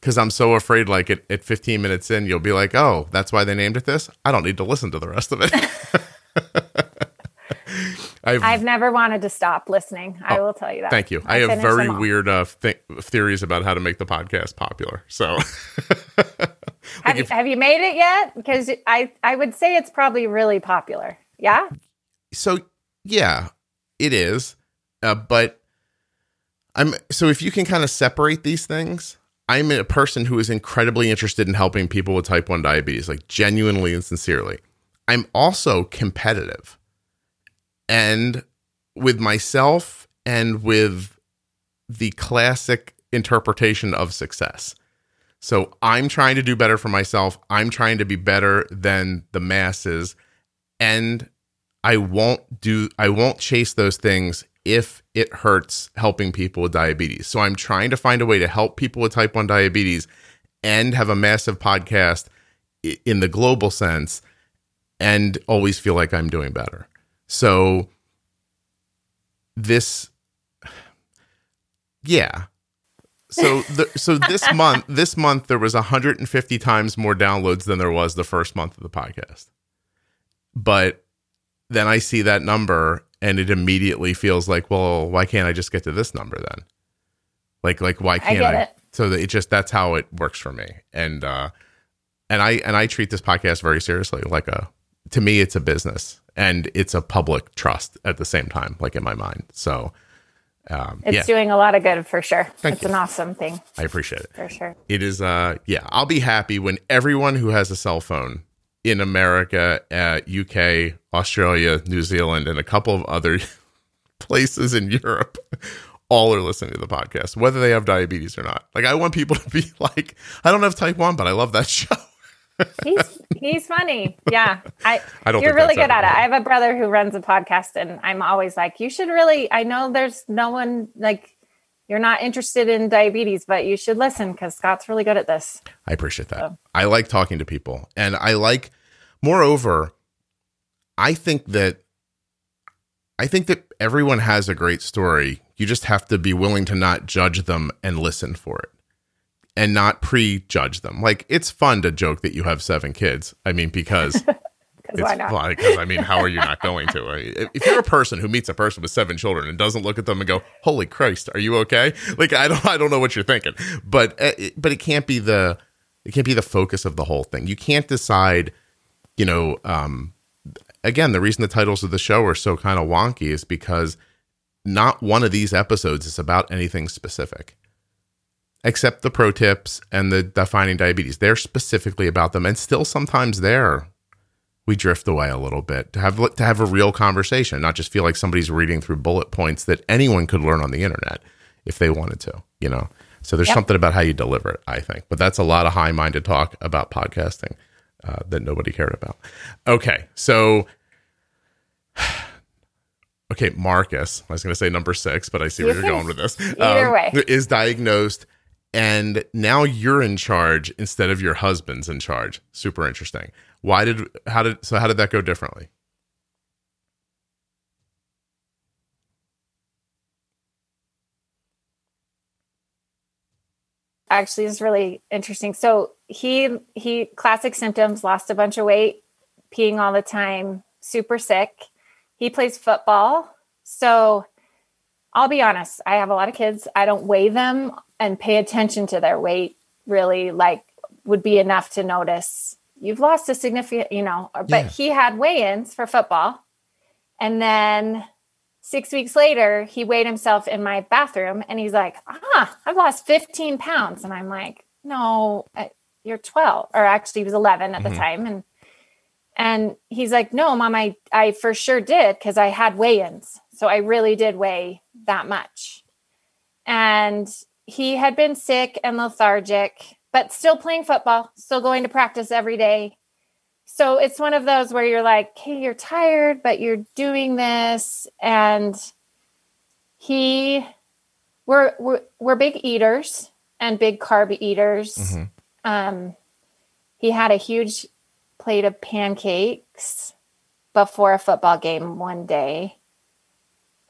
Because I'm so afraid, like at, at 15 minutes in, you'll be like, oh, that's why they named it this. I don't need to listen to the rest of it. I've, I've never wanted to stop listening. I will tell you that. Oh, Thank you. I, have very weird uh, th- theories about how to make the podcast popular. So, Have you, have you made it yet? Because I I would say it's probably really popular. Yeah. so yeah, it is. Uh, but I'm so if you can kind of separate these things, I'm a person who is incredibly interested in helping people with type one diabetes, like genuinely and sincerely. I'm also competitive, and with myself and with the classic interpretation of success. So I'm trying to do better for myself. I'm trying to be better than the masses. And I won't do I won't chase those things if it hurts helping people with diabetes. So I'm trying to find a way to help people with type 1 diabetes and have a massive podcast in the global sense and always feel like I'm doing better. So this yeah. So the, so this month this month there was 150 times more downloads than there was the first month of the podcast. But then I see that number and it immediately feels like, well, why can't I just get to this number then? Like like why can't I? it. So that it just that's how it works for me. And uh and I and I treat this podcast very seriously. Like a to me it's a business and it's a public trust at the same time, like in my mind. So um It's yeah, doing a lot of good for sure. Thank it's you. an awesome thing I appreciate it. for sure. It is uh yeah, I'll be happy when everyone who has a cell phone in America, uh, UK, Australia, New Zealand, and a couple of other places in Europe all are listening to the podcast, whether they have diabetes or not. Like I want people to be like, I don't have type one, but I love that show. He's he's funny. Yeah. I I don't You're really good at it. I have a brother who runs a podcast and I'm always like, you should really I know there's no one like you're not interested in diabetes, but you should listen because Scott's really good at this. I appreciate that. So. I like talking to people. And I like, moreover, I think that, I think that everyone has a great story. You just have to be willing to not judge them and listen for it and not prejudge them. Like, it's fun to joke that you have seven kids. I mean, because it's why. Because, I mean, how are you not going to? I mean, If you're a person who meets a person with seven children and doesn't look at them and go, "Holy Christ, are you okay?" Like, I don't, I don't know what you're thinking, but, uh, it, but it can't be the, it can't be the focus of the whole thing. You can't decide, you know. Um, again, the reason the titles of the show are so kind of wonky is because not one of these episodes is about anything specific except the pro tips and the defining diabetes. They're specifically about them, and still sometimes there we drift away a little bit to have to have a real conversation, not just feel like somebody's reading through bullet points that anyone could learn on the internet if they wanted to, you know. So there's Yep. something about how you deliver it, I think. But that's a lot of high-minded talk about podcasting uh, that nobody cared about. Okay, so. Okay, Marcus. I was going to say number six, but I see where You you're going with this. either way. is diagnosed, and now you're in charge instead of your husband's in charge. Super interesting. Why did how did so how did that go differently? actually is really interesting. So he he classic symptoms, lost a bunch of weight, peeing all the time, super sick. He plays football. So I'll be honest, I have a lot of kids. I don't weigh them and pay attention to their weight really like would be enough to notice you've lost a significant, you know, but Yeah. he had weigh-ins for football. And then six weeks later, he weighed himself in my bathroom and he's like, ah, I've lost 15 pounds. And I'm like, no, you're 12. Or actually, he was 11 at the Mhm. time. And and he's like, no, mom, I, I for sure did because I had weigh ins. So I really did weigh that much. And he had been sick and lethargic, but still playing football, still going to practice every day. So it's one of those where you're like, hey, you're tired, but you're doing this. And he, we're, we're, we're big eaters and big carb eaters. Mhm. Um, he had a huge plate of pancakes before a football game one day.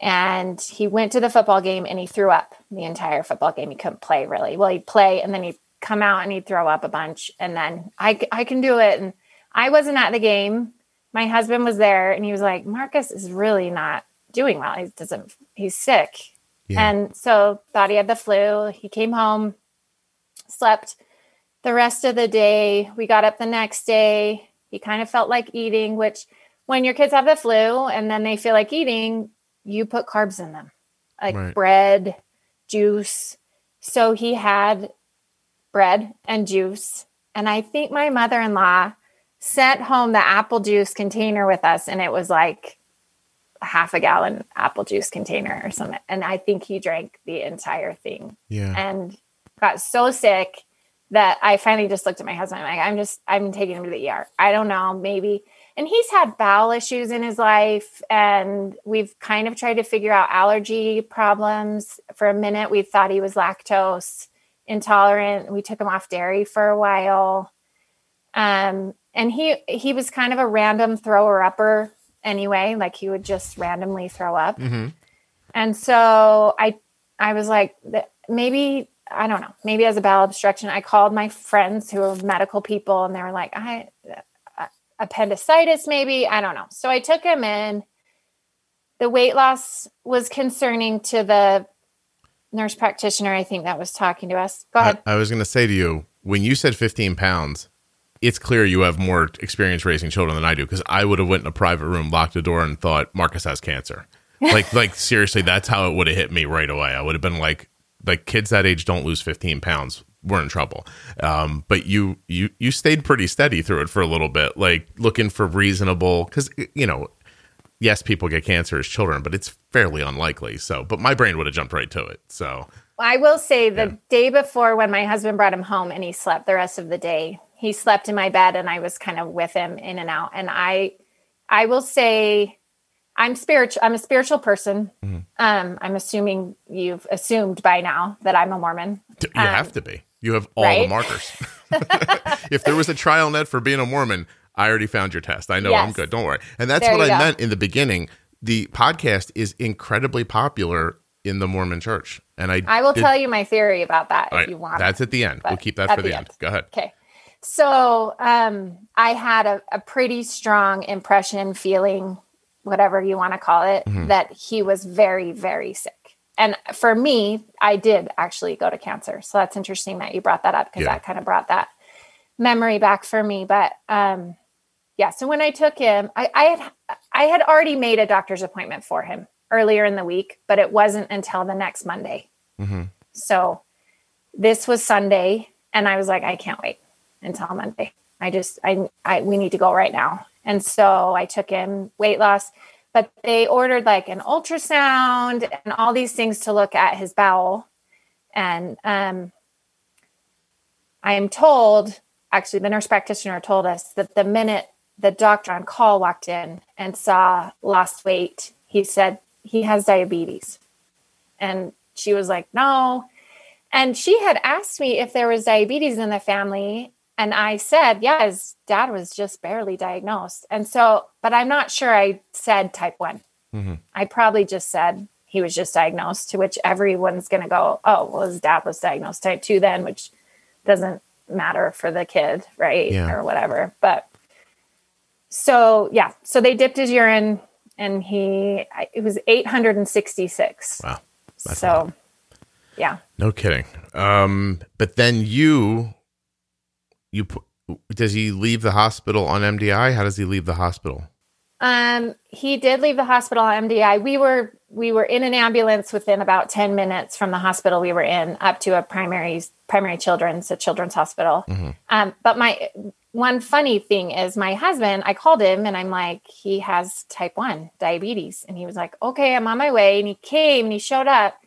And he went to the football game and he threw up the entire football game. He couldn't play really. Well, he'd play and then he'd come out and he'd throw up a bunch. And then I, I can do it. And I wasn't at the game. My husband was there and he was like, Marcus is really not doing well. He doesn't, he's sick. Yeah. And so thought he had the flu. He came home, slept the rest of the day. We got up the next day. He kind of felt like eating, which when your kids have the flu and then they feel like eating, you put carbs in them, like Right. bread, juice. So he had bread and juice. And I think my mother in law sent home the apple juice container with us, and it was like a half a gallon apple juice container or something. And I think he drank the entire thing Yeah. and got so sick that I finally just looked at my husband. I'm like, I'm just, I'm taking him to the ER. I don't know, maybe. And he's had bowel issues in his life, and we've kind of tried to figure out allergy problems. For a minute, we thought he was lactose intolerant. We took him off dairy for a while. Um, and he he was kind of a random thrower upper anyway, like he would just randomly throw up. hmm And so I I was like maybe I don't know, maybe as a bowel obstruction. I called my friends who are medical people and they were like, I appendicitis maybe, I don't know. So I took him in. The weight loss was concerning to the nurse practitioner I think that was talking to us. Go I, ahead. I was going to say to you, when you said 15 pounds, it's clear you have more experience raising children than I do because I would have went in a private room, locked the door, and thought Marcus has cancer. Like, like seriously, that's how it would have hit me right away. I would have been like, like kids that age don't lose 15 pounds. We're in trouble. Um, but you, you, you stayed pretty steady through it for a little bit, like looking for reasonable, because you know, yes, people get cancer as children, but it's fairly unlikely. So, but my brain would have jumped right to it. So, I will say the Yeah. day before when my husband brought him home and he slept the rest of the day, he slept in my bed and I was kind of with him in and out. And I I will say I'm spiritual I'm a spiritual person. Mm-hmm. Um I'm assuming you've assumed by now that I'm a Mormon. You Um, have to be. You have all the markers. if there was a TrialNet for being a Mormon, I already found your test. I know I'm good. Don't worry. And that's There what I go. meant in the beginning. The podcast is incredibly popular in the Mormon church. And I I will did- tell you my theory about that if right, you want. That's at the end. We'll keep that for the the end. end. Go ahead. Okay. So um, I had a, a pretty strong impression, feeling, whatever you want to call it, Mhm. that he was very, very sick. And for me, I did actually go to cancer. So that's interesting that you brought that up because Yeah. that kind of brought that memory back for me. But um, yeah, so when I took him, I, I had I had already made a doctor's appointment for him earlier in the week, but it wasn't until the next Monday. Mhm. So this was Sunday, and I was like, I can't wait until Monday. I just, I, I, we need to go right now. And so I took him weight loss, but they ordered like an ultrasound and all these things to look at his bowel. And um, I am told, actually, the nurse practitioner told us that the minute the doctor on call walked in and saw lost weight, he said he has diabetes. And she was like, no. And she had asked me if there was diabetes in the family. And I said, yeah, his dad was just barely diagnosed. And so, but I'm not sure I said type one. Mhm. I probably just said he was just diagnosed, to which everyone's going to go, oh, well, his dad was diagnosed type two then, which doesn't matter for the kid, right? Yeah. Or whatever. But so, yeah. So they dipped his urine and he, it was 866. Wow. That's so, yeah. No kidding. Um, but then you, you, does he leave the hospital on MDI? How does he leave the hospital? Um, he did leave the hospital on MDI. We were we were in an ambulance within about 10 minutes from the hospital we were in up to a primary primary children's a children's hospital. Um, but my one funny thing is my husband, I called him and I'm like, he has type 1 diabetes. And he was like, okay, I'm on my way. And he came and he showed up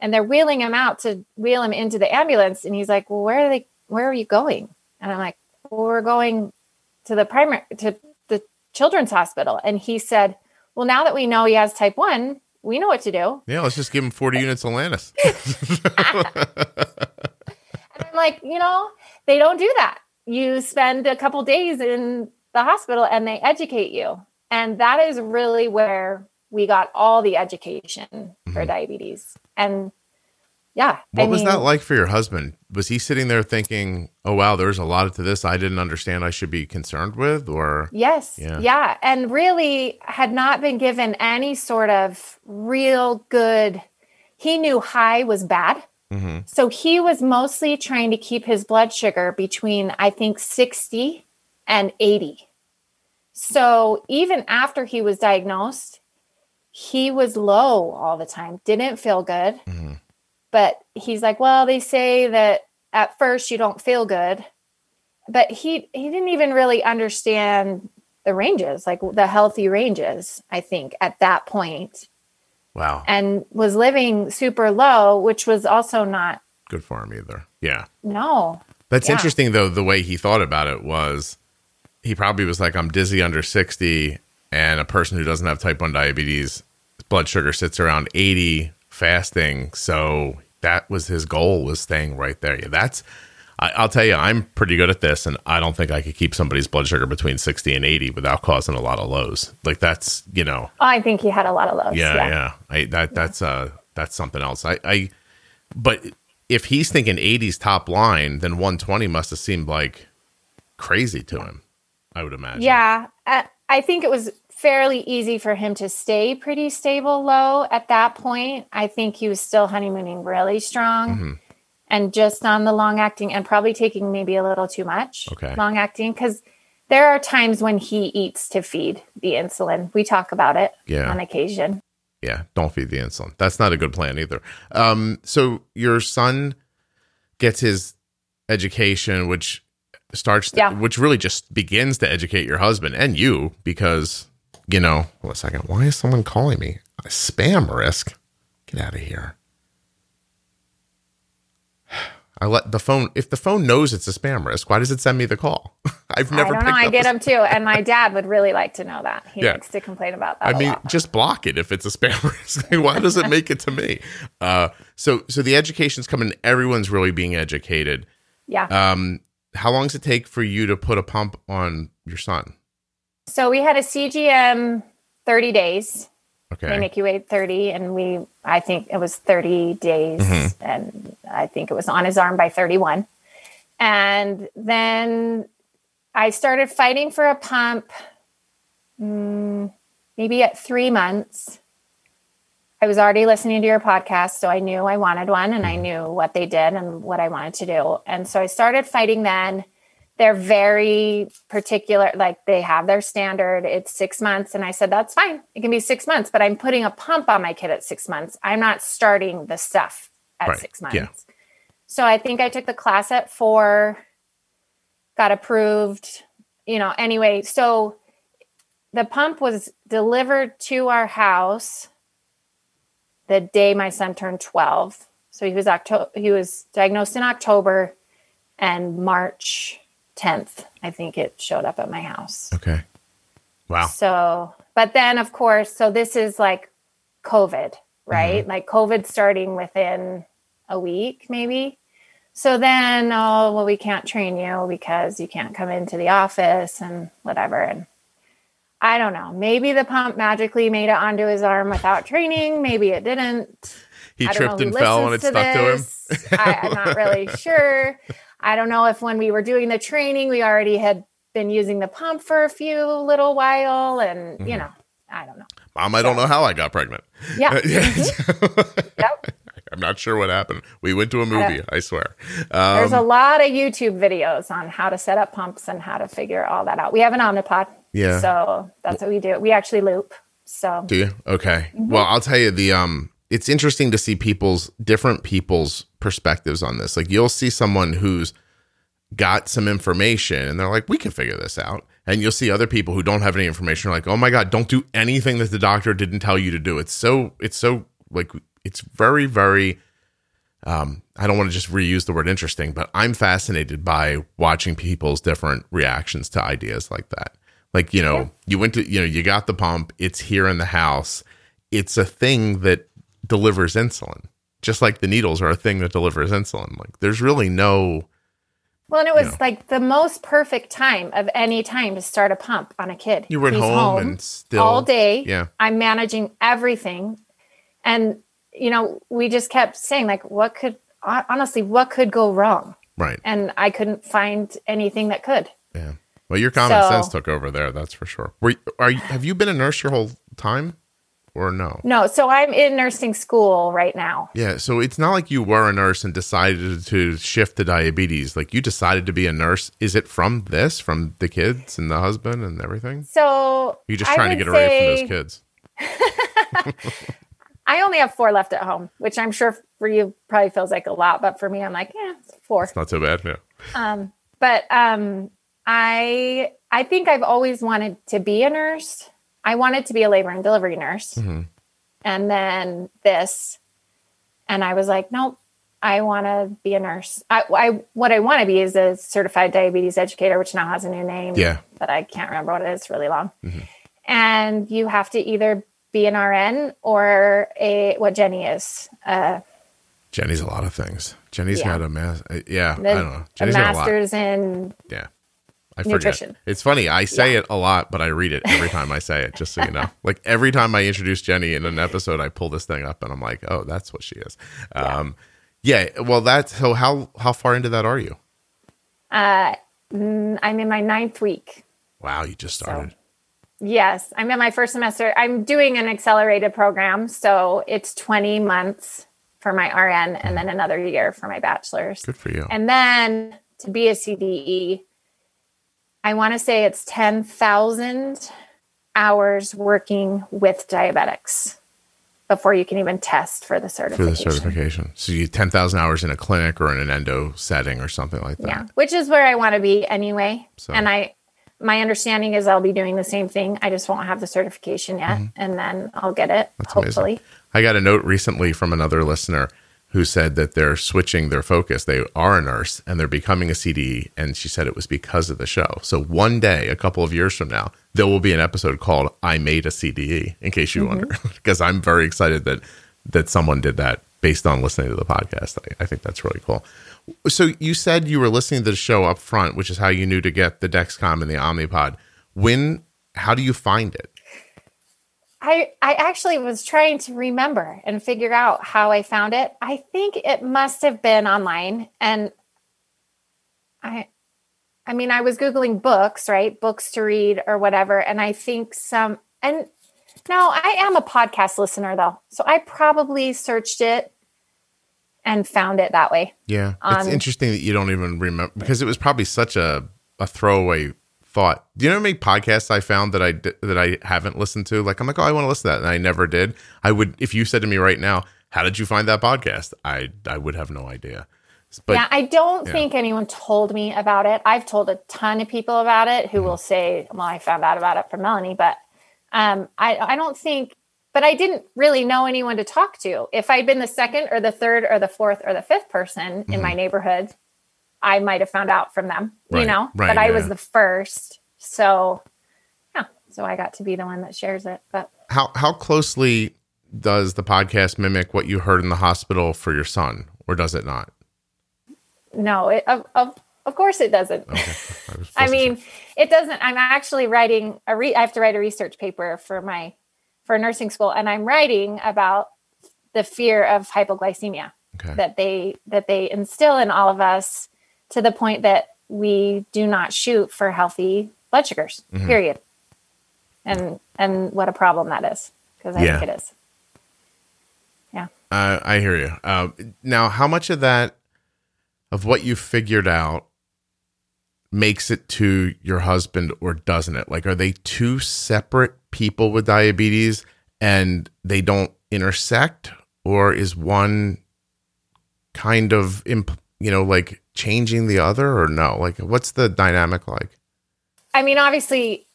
and they're wheeling him out to wheel him into the ambulance. And he's like, well, where are they, where are you going? And I'm like, well, we're going to the primary, to the children's hospital. And he said, well, now that we know he has type 1, we know what to do. Yeah, let's just give him 40 units of Lantus. And I'm like, you know, they don't do that. You spend a couple days in the hospital and they educate you. And that is really where we got all the education for mm-hmm. diabetes. And yeah. Mm-hmm. What I was mean, that like for your husband? Was he sitting there thinking, "Oh wow, there's a lot to this I didn't understand I should be concerned with," or Yes. Yeah. Yeah. And really had not been given any sort of real good. He knew high was bad. Mhm. So he was mostly trying to keep his blood sugar between, I think, 60 and 80. So even after he was diagnosed, he was low all the time, didn't feel good. Mhm. But he's like, well, they say that at first you don't feel good. But he he didn't even really understand the ranges, like the healthy ranges, I think, at that point, wow, and was living super low, which was also not good for him either. Yeah, no. that's Yeah. interesting though. The way he thought about it was, he probably was like, "I'm dizzy under 60," and a person who doesn't have type one diabetes, blood sugar sits around 80 fasting. So that was his goal was staying right there. Yeah, that's. I, I'll tell you, I'm pretty good at this, and I don't think I could keep somebody's blood sugar between 60 and 80 without causing a lot of lows. Like that's, you know, Oh, I think he had a lot of lows. yeah, yeah. I that that's uh that's something else. I I but if he's thinking 80s top line, then 120 must have seemed like crazy to him. I would imagine. Yeah. Uh, I think it was fairly easy for him to stay pretty stable low at that point. I think he was still honeymooning really strong Mhm. and just on the long acting and probably taking maybe a little too much Okay. long acting because there are times when he eats to feed the insulin. We talk about it Yeah. on occasion. Yeah, don't feed the insulin. That's not a good plan either. Um, so your son gets his education, which starts, Yeah. which really just begins to educate your husband and you, because you know. Hold a second. Why is someone calling me? A spam risk. Get out of here. I let the phone. If the phone knows it's a spam risk, why does it send me the call? I've never. I don't know. I get them too. And my dad would really like to know that. He Yeah. likes to complain about that. I mean, lot. just block it if it's a spam risk. Like, Why does it make it to me? Uh, so, so the education's coming. Everyone's really being educated. yeah. Um, how long does it take for you to put a pump on your son? So we had a CGM 30 days. Okay. They make you wait 30, and we, I think it was 30 days, Mhm. and I think it was on his arm by 31. And then I started fighting for a pump mm, maybe at three months. I was already listening to your podcast, so I knew I wanted one and I knew what they did and what I wanted to do. And so I started fighting then. They're very particular, like they have their standard. It's six months. And I said, that's fine. It can be six months, but I'm putting a pump on my kid at six months. I'm not starting the stuff at Right. six months. Yeah. So I think I took the class at four, got approved, you know, anyway. So the pump was delivered to our house the day my son turned 12. So he was October he was diagnosed in October and March 10th, I think it showed up at my house. Okay. Wow. So, but then of course, so this is like COVID, mm-hmm. right? Like COVID starting within a week, maybe. So then, oh, well, we can't train you because you can't come into the office and whatever. And I don't know. Maybe the pump magically made it onto his arm without training. Maybe it didn't. He I don't know tripped and fell and it stuck to him. this. I, I'm not really sure. I don't know if when we were doing the training, we already had been using the pump for a few little while, and Mm-hmm. you know, I don't know. Mom, I don't know how I got pregnant. Yeah, Mhm. Yep. I'm not sure what happened. We went to a movie, I swear. There's Um, a lot of YouTube videos on how to set up pumps and how to figure all that out. We have an Omnipod. Yeah. So that's what we do. We actually loop. So Do you? Okay. Mm-hmm. Well, I'll tell you the um it's interesting to see people's different people's perspectives on this. Like you'll see someone who's got some information and they're like, we can figure this out. And you'll see other people who don't have any information are like, oh my God, don't do anything that the doctor didn't tell you to do. It's so it's so like it's very, very um, I don't want to just reuse the word interesting, but I'm fascinated by watching people's different reactions to ideas like that. Like, you know, Yeah. you went to, you know, you got the pump, it's here in the house. It's a thing that delivers insulin, just like the needles are a thing that delivers insulin. Like, there's really no, well, and it was Yeah. like the most perfect time of any time to start a pump on a kid. you were at He's home, and still all day. Yeah. I'm managing everything. And, you know, we just kept saying, like, what could, honestly, what could go wrong? Right. And I couldn't find anything that could. Yeah. Well, your common So- sense took over there. That's for sure. Were you, are you, have you been a nurse your whole time or no? No, so I'm in nursing school right now. Yeah, so it's not like you were a nurse and decided to shift to diabetes. Like you decided to be a nurse. Is it from this, from the kids and the husband and everything? So You're just trying to get away from those kids. I only have four left at home, which I'm sure for you probably feels like a lot, but for me, I'm like, yeah, it's four. It's not so bad. Yeah. Um, but um, I I think I've always wanted to be a nurse. I wanted to be a labor and delivery nurse, Mhm. and then this, and I was like, nope. I want to be a nurse. I, I what I want to be is a certified diabetes educator, which now has a new name. Yeah. but I can't remember what it is. It's really long. Mhm. And you have to either be an RN or a what Jenny is, uh, Jenny's a lot of things. Jenny's Yeah. got a mass. uh, Yeah, the, I don't know. a Jenny's a master's in Yeah. I forget. nutrition. It's funny. I say it a lot, but I read it every time I say it, just so you know. like every time I introduce Jenny in an episode, I pull this thing up and I'm like, oh, that's what she is. Um, yeah. Well, that's so how, how far into that are you? Uh, mm, I'm in my ninth week. Wow. You just started. Yes, I'm in my first semester. I'm doing an accelerated program, so it's 20 months for my RN and then another year for my bachelor's. Good for you. And then to be a CDE, I want to say it's 10,000 hours working with diabetics before you can even test for the certification. for the certification. So you 10,000 hours in a clinic or in an endo setting or something like that. Yeah, which is where I want to be anyway. So- And I, my understanding is I'll be doing the same thing. I just won't have the certification yet, and then I'll get it. Mm-hmm. That's amazing. I got a note recently from another listener who said that they're switching their focus. They are a nurse and they're becoming a CDE. And she said it was because of the show. So one day, a couple of years from now, there will be an episode called I Made a CDE, in case you mm-hmm. wonder, because I'm very excited that, that someone did that based on listening to the podcast. I, I think that's really cool. So you said you were listening to the show up front, which is how you knew to get the Dexcom and the Omnipod. When, how do you find it? I I actually was trying to remember and figure out how I found it. I think it must have been online, and I, I mean, I was googling books, right? Books to read or whatever, and I think some and. No, I am a podcast listener though. So I probably searched it and found it that way. Yeah, it's um, interesting that you don't even remember because it was probably such a a throwaway thought. Do you know how many podcasts I found that I that I haven't listened to? Like I'm like, oh, I want to listen to that, and I never did. I would if you said to me right now, how did you find that podcast? I I would have no idea. But yeah, I don't yeah. think anyone told me about it. I've told a ton of people about it Mm-hmm. who will say, "Well, I found out about it from Melanie," but um, I I don't think. But I didn't really know anyone to talk to. If I'd been the second or the third or the fourth or the fifth person in my neighborhood, I might have found out from them. Right, You know, right, but I yeah. was the first, so yeah. So I got to be the one that shares it. But how how closely does the podcast mimic what you heard in the hospital for your son, or does it not? no, it, of, of of course it doesn't. Okay. I, I mean, it doesn't. I'm actually writing a re. I have to write a research paper for my for nursing school, and I'm writing about the fear of hypoglycemia okay. that they that they instill in all of us to the point that we do not shoot for healthy blood sugars. Mhm. Period. And and what a problem that is because I Yeah. think it is. Yeah. Uh, I hear you. Uh, now, how much of that, of what you figured out, makes it to your husband or doesn't it? Like, are they two separate people with diabetes and they don't intersect, or is one kind of, imp- you know, like changing the other, or no? Like, what's the dynamic like? I mean, obviously,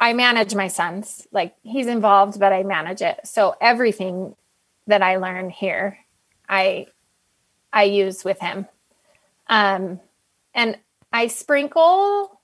I manage my sons. Like, he's involved, but I manage it. So everything that I learn here, I I use with him. Um, and I sprinkle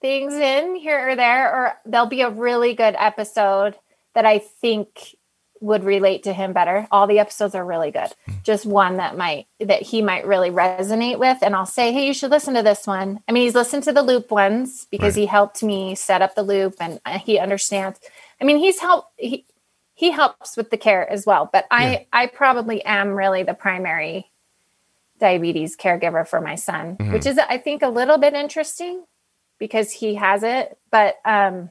things in here or there, or there'll be a really good episode that I think would relate to him better. All the episodes are really good. Just one that might that he might really resonate with, and I'll say, "Hey, you should listen to this one." I mean, he's listened to the loop ones because Right. he helped me set up the loop, and uh, he understands. I mean, he's helped. He he helps with the care as well, but I Yeah. I probably am really the primary diabetes caregiver for my son, Mhm. which is I think a little bit interesting because he has it, but um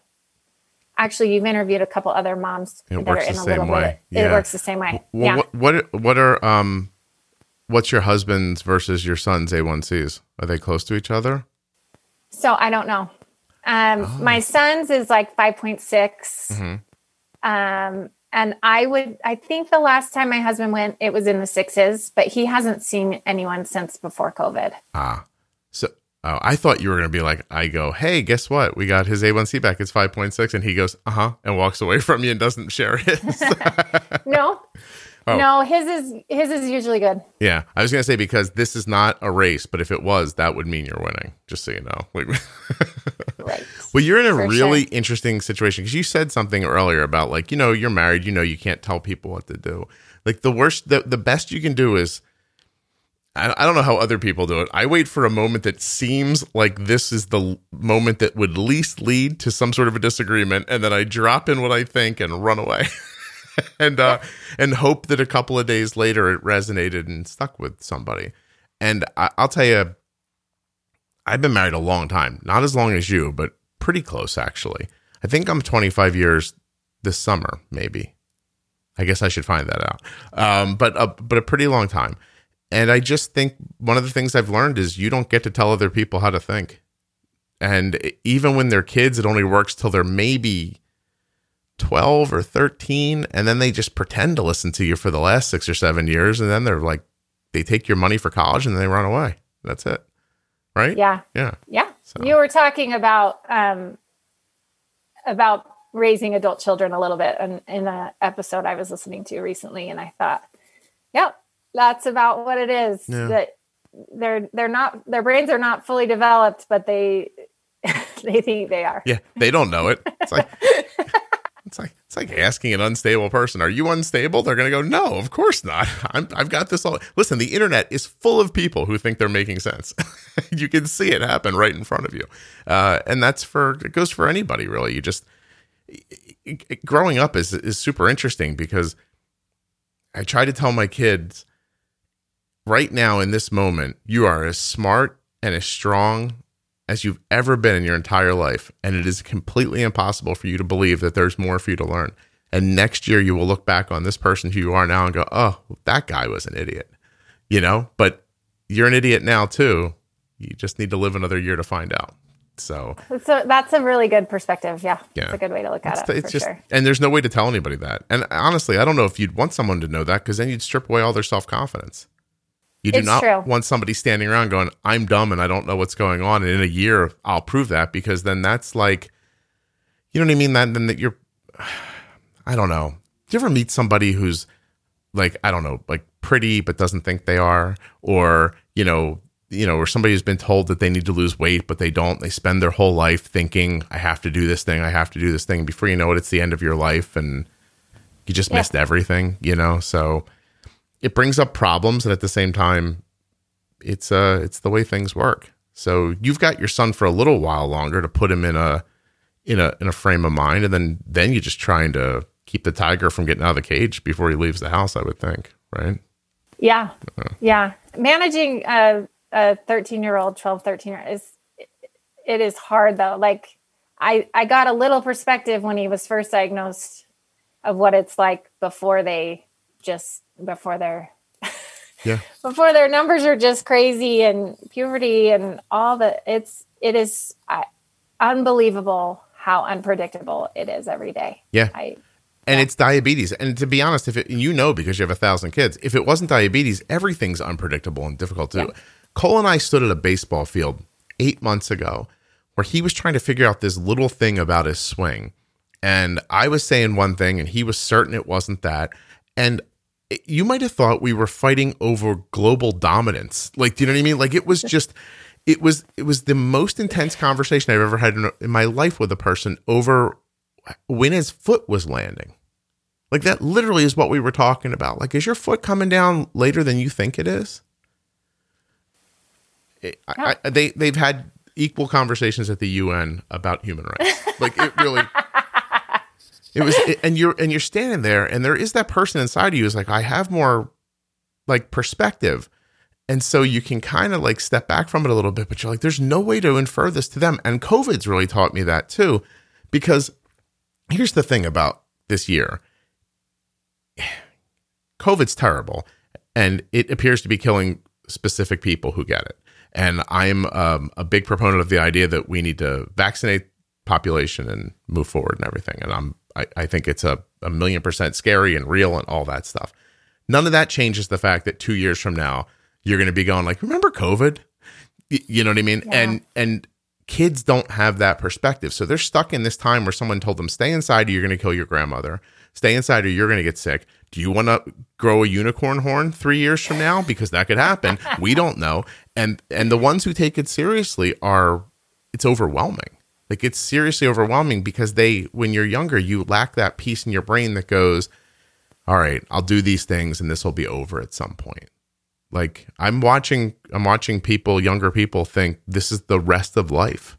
actually you've interviewed a couple other moms It that works are in the a same little way. bit it Yeah. works the same way. Well, yeah. what, what what are um what's your husband's versus your son's A1Cs? Are they close to each other? So I don't know. Um Oh. my son's is like 5.6. Mhm. Um and I would I think the last time my husband went it was in the sixes, but he hasn't seen anyone since before COVID. Ah, so oh, I thought you were going to be like, I go, hey, guess what? We got his A1C back. It's 5.6. And he goes, uh huh, and walks away from you and doesn't share his. No. Oh. No, his is his is usually good. yeah. I was going to say, because this is not a race, but if it was, that would mean you're winning, just so you know. Like, Right. well, you're in a For really sure. interesting situation because you said something earlier about, like, you know, you're married, you know, you can't tell people what to do. Like, the worst, the, the best you can do is, I don't know how other people do it. I wait for a moment that seems like this is the moment that would least lead to some sort of a disagreement, and then I drop in what I think and run away, and uh, and hope that a couple of days later it resonated and stuck with somebody. And I, I'll tell you, I've been married a long time, not as long as you, but pretty close actually. I think I'm 25 years this summer, maybe. I guess I should find that out. Um, but a, but a pretty long time. And I just think one of the things I've learned is you don't get to tell other people how to think. And even when they're kids, it only works till they're maybe 12 or 13. And then they just pretend to listen to you for the last six or seven years. And then they're like, they take your money for college and they run away. That's it. Right? Yeah. Yeah. Yeah. So- You were talking about um about raising adult children a little bit in, in an episode I was listening to recently and I thought, yep, that's about what it is. Yeah. That they're they're not their brains are not fully developed, but they they think they are. Yeah. They don't know it. It's like, it's like, it's like asking an unstable person, are you unstable? They're going to go, no, of course not. I'm, I've got this all. Listen, the internet is full of people who think they're making sense. you can see it happen right in front of you. Uh, and that's for, it goes for anybody really. You just, growing up is, is super interesting because I try to tell my kids right now in this moment, you are as smart and as strong as you've ever been in your entire life. And it is completely impossible for you to believe that there's more for you to learn. And next year, you will look back on this person who you are now and go, oh, that guy was an idiot, you know? But you're an idiot now, too. You just need to live another year to find out. So, So that's a really good perspective. Yeah. Yeah. It's a good way to look at it's, it it's just, sure. and there's no way to tell anybody that. And honestly, I don't know if you'd want someone to know that because then you'd strip away all their self confidence. You do It's not true. want somebody standing around going, I'm dumb and I don't know what's going on. And in a year, I'll prove that because then that's like, you know what I mean? That then that you're, I don't know. Do you ever meet somebody who's like, I don't know, like pretty but doesn't think they are, or you know, you know, or somebody who's been told that they need to lose weight but they don't. They spend their whole life thinking, I have to do this thing, I have to do this thing. Before you know it, it's the end of your life and you just Yeah. missed everything, you know. So it brings up problems, and at the same time, it's uh, it's the way things work. So you've got your son for a little while longer to put him in a in a in a frame of mind, and then then you're just trying to keep the tiger from getting out of the cage before he leaves the house. I would think, right? Yeah. Yeah. Managing a, a 13 year old, 12, 13 year is, it is hard though. Like I, I got a little perspective when he was first diagnosed of what it's like before they just, before they're, Yeah. Before their numbers are just crazy and puberty and all the it's it is uh, unbelievable how unpredictable it is every day. Yeah. I and it's diabetes. And to be honest, if it, you know because you have a thousand kids, if it wasn't diabetes, everything's unpredictable and difficult to do. Yeah. Cole and I stood at a baseball field eight months ago where he was trying to figure out this little thing about his swing. And I was saying one thing, and he was certain it wasn't that. And you might have thought we were fighting over global dominance. Like, do you know what I mean? Like, it was just, it was, it was the most intense conversation I've ever had in, in my life with a person over when his foot was landing. Like that literally is what we were talking about. Like, is your foot coming down later than you think it is? I, I, they they've had equal conversations at the UN about human rights. Like it really. It was, and you're and you're standing there, and there is that person inside of you who's like, I have more, like perspective, and so you can kind of like step back from it a little bit, but you're like, there's no way to infer this to them, and COVID's really taught me that too, because here's the thing about this year COVID's terrible and it appears to be killing specific people who get it. And I'm um, a big proponent of the idea that we need to vaccinate population and move forward and everything. And I'm I, I think it's a, a million percent scary and real and all that stuff. None of that changes the fact that two years from now you're going to be going like, remember COVID? You know what I mean? Yeah. And and kids don't have that perspective. So they're stuck in this time where someone told them, stay inside or you're going to kill your grandmother. Stay inside or you're going to get sick. Do you want to grow a unicorn horn three years from now? Because that could happen. we don't know. And and the ones who take it seriously are it's overwhelming. Like it's seriously overwhelming because they when you're younger, you lack that piece in your brain that goes, All right, I'll do these things and this will be over at some point like i'm watching i'm watching people younger people think this is the rest of life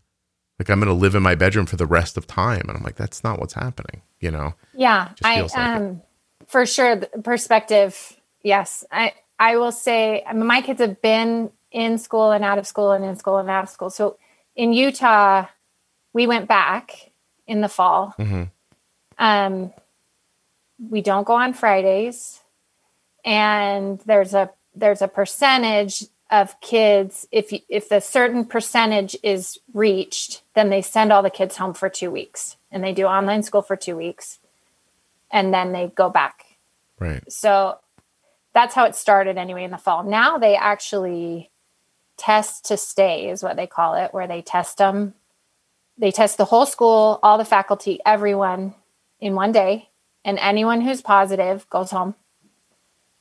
like i'm going to live in my bedroom for the rest of time and i'm like that's not what's happening you know Yeah, I like it. um for sure the perspective. Yes, I I will say I mean, my kids have been in school and out of school and in school and out of school. So in Utah, we went back in the fall. Mhm. Um, we don't go on Fridays, and there's a there's a percentage of kids if you, if the certain percentage is reached, then they send all the kids home for two weeks, and they do online school for two weeks and then they go back. right So that's how it started anyway in the fall. Now they actually test to stay, is what they call it, where they test them. They test the whole school, all the faculty, everyone in one day, and anyone who's positive goes home.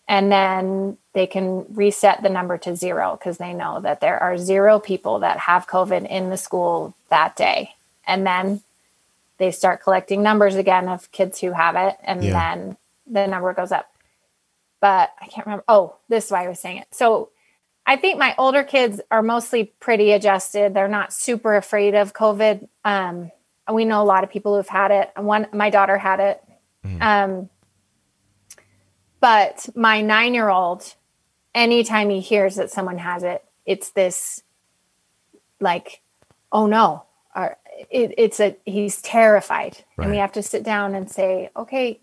And then they can reset the number to zero because they know that there are zero people that have COVID in the school that day. And then they start collecting numbers again of kids who have it, and Yeah. then the number goes up. But I can't remember. Oh, this is why I was saying it. So I think my older kids are mostly pretty adjusted. They're not super afraid of COVID. Um, we know a lot of people who've had it. One, my daughter had it. Um, but my nine year old, anytime he hears that someone has it, it's this like, oh no, or it, it's a, he's terrified. And we have to sit down and say, okay,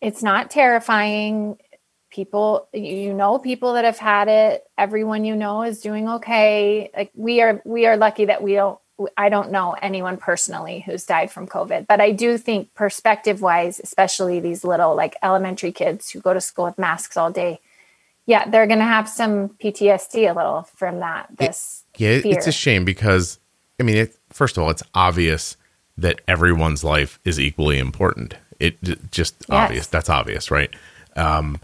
it's not terrifying. People, you know, people that have had it, everyone you know is doing okay. Like we are, we are lucky that we don't, I don't know anyone personally who's died from COVID, but I do think perspective wise, especially these little like elementary kids who go to school with masks all day. Yeah, they're going to have some PTSD a little from that. This, yeah it- it's a shame because i mean it, first of all it's obvious that everyone's life is equally important it just obvious that's obvious right um,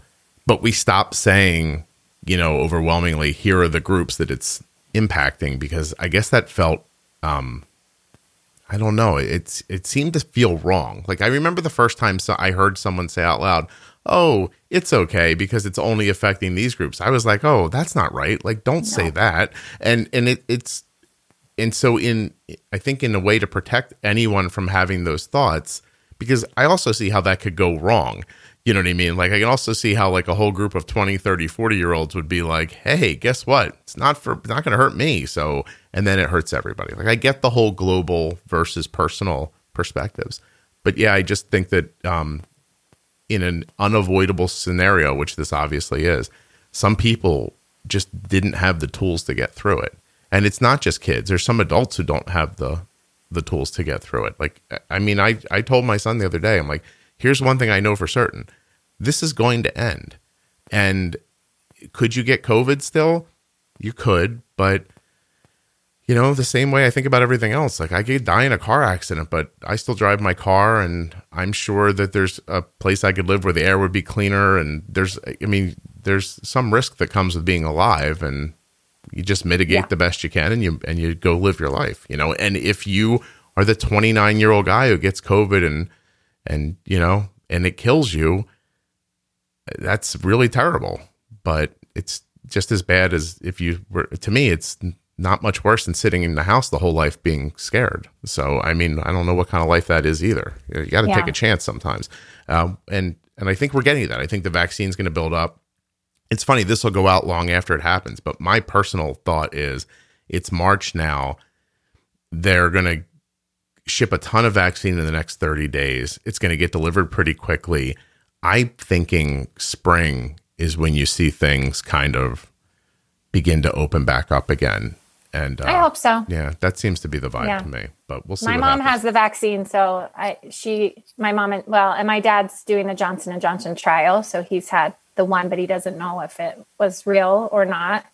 but we stop saying you know overwhelmingly here are the groups that it's impacting because i guess that felt um, I don't know. It's it seemed to feel wrong. Like I remember the first time so I heard someone say out loud, "Oh, it's okay because it's only affecting these groups." I was like, "Oh, that's not right. Like don't say that." And and it it's and so in I think in a way to protect anyone from having those thoughts because I also see how that could go wrong. You know what I mean? Like I can also see how like a whole group of 20, 30, 40 year olds would be like, "Hey, guess what? It's not for it's not going to hurt me." So, and then it hurts everybody. Like I get the whole global versus personal perspectives. But yeah, I just think that um in an unavoidable scenario, which this obviously is, some people just didn't have the tools to get through it. And it's not just kids. There's some adults who don't have the the tools to get through it. Like I mean, I I told my son the other day, I'm like, here's one thing I know for certain. This is going to end. And could you get COVID still? You could, but you know, the same way I think about everything else. Like I could die in a car accident, but I still drive my car and I'm sure that there's a place I could live where the air would be cleaner and there's I mean, there's some risk that comes with being alive and you just mitigate yeah. the best you can and you and you go live your life, you know. And if you are the 29-year-old guy who gets COVID and and you know, and it kills you, that's really terrible. But it's just as bad as if you were to me it's not much worse than sitting in the house the whole life being scared. So, I mean, I don't know what kind of life that is either. You got to yeah. take a chance sometimes. Um, and and I think we're getting that. I think the vaccine's going to build up. It's funny. This will go out long after it happens. But my personal thought is, it's March now. They're going to ship a ton of vaccine in the next 30 days. It's going to get delivered pretty quickly. I'm thinking spring is when you see things kind of begin to open back up again. And uh, I hope so. Yeah, that seems to be the vibe yeah. to me. But we'll see. My mom happens. has the vaccine, so I she my mom and well, and my dad's doing the Johnson and Johnson trial, so he's had the one, but he doesn't know if it was real or not.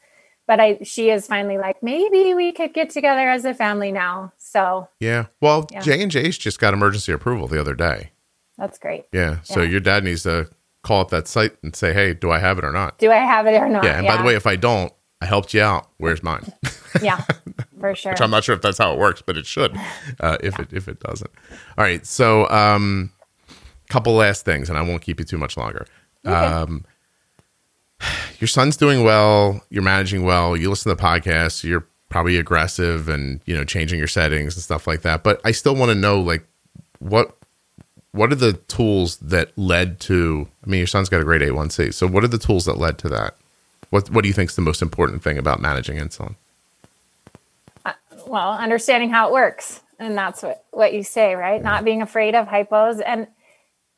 But I she is finally like maybe we could get together as a family now. So yeah, well, J and J's just got emergency approval the other day. That's great. Yeah, so yeah. your dad needs to call up that site and say, "Hey, do I have it or not?" Do I have it or not? Yeah, and yeah. by the way, if I don't, I helped you out. Where's mine? yeah, for sure. Which I'm not sure if that's how it works, but it should. Uh, if yeah. it if it doesn't. All right. So, um, couple last things, and I won't keep you too much longer. Okay. Um, your son's doing well. You're managing well. You listen to podcasts. You're probably aggressive and you know changing your settings and stuff like that. But I still want to know like what what are the tools that led to? I mean, your son's got a great A1C. So, what are the tools that led to that? What What do you think is the most important thing about managing insulin? Uh, well, understanding how it works, and that's what what you say, right? Yeah. Not being afraid of hypos, and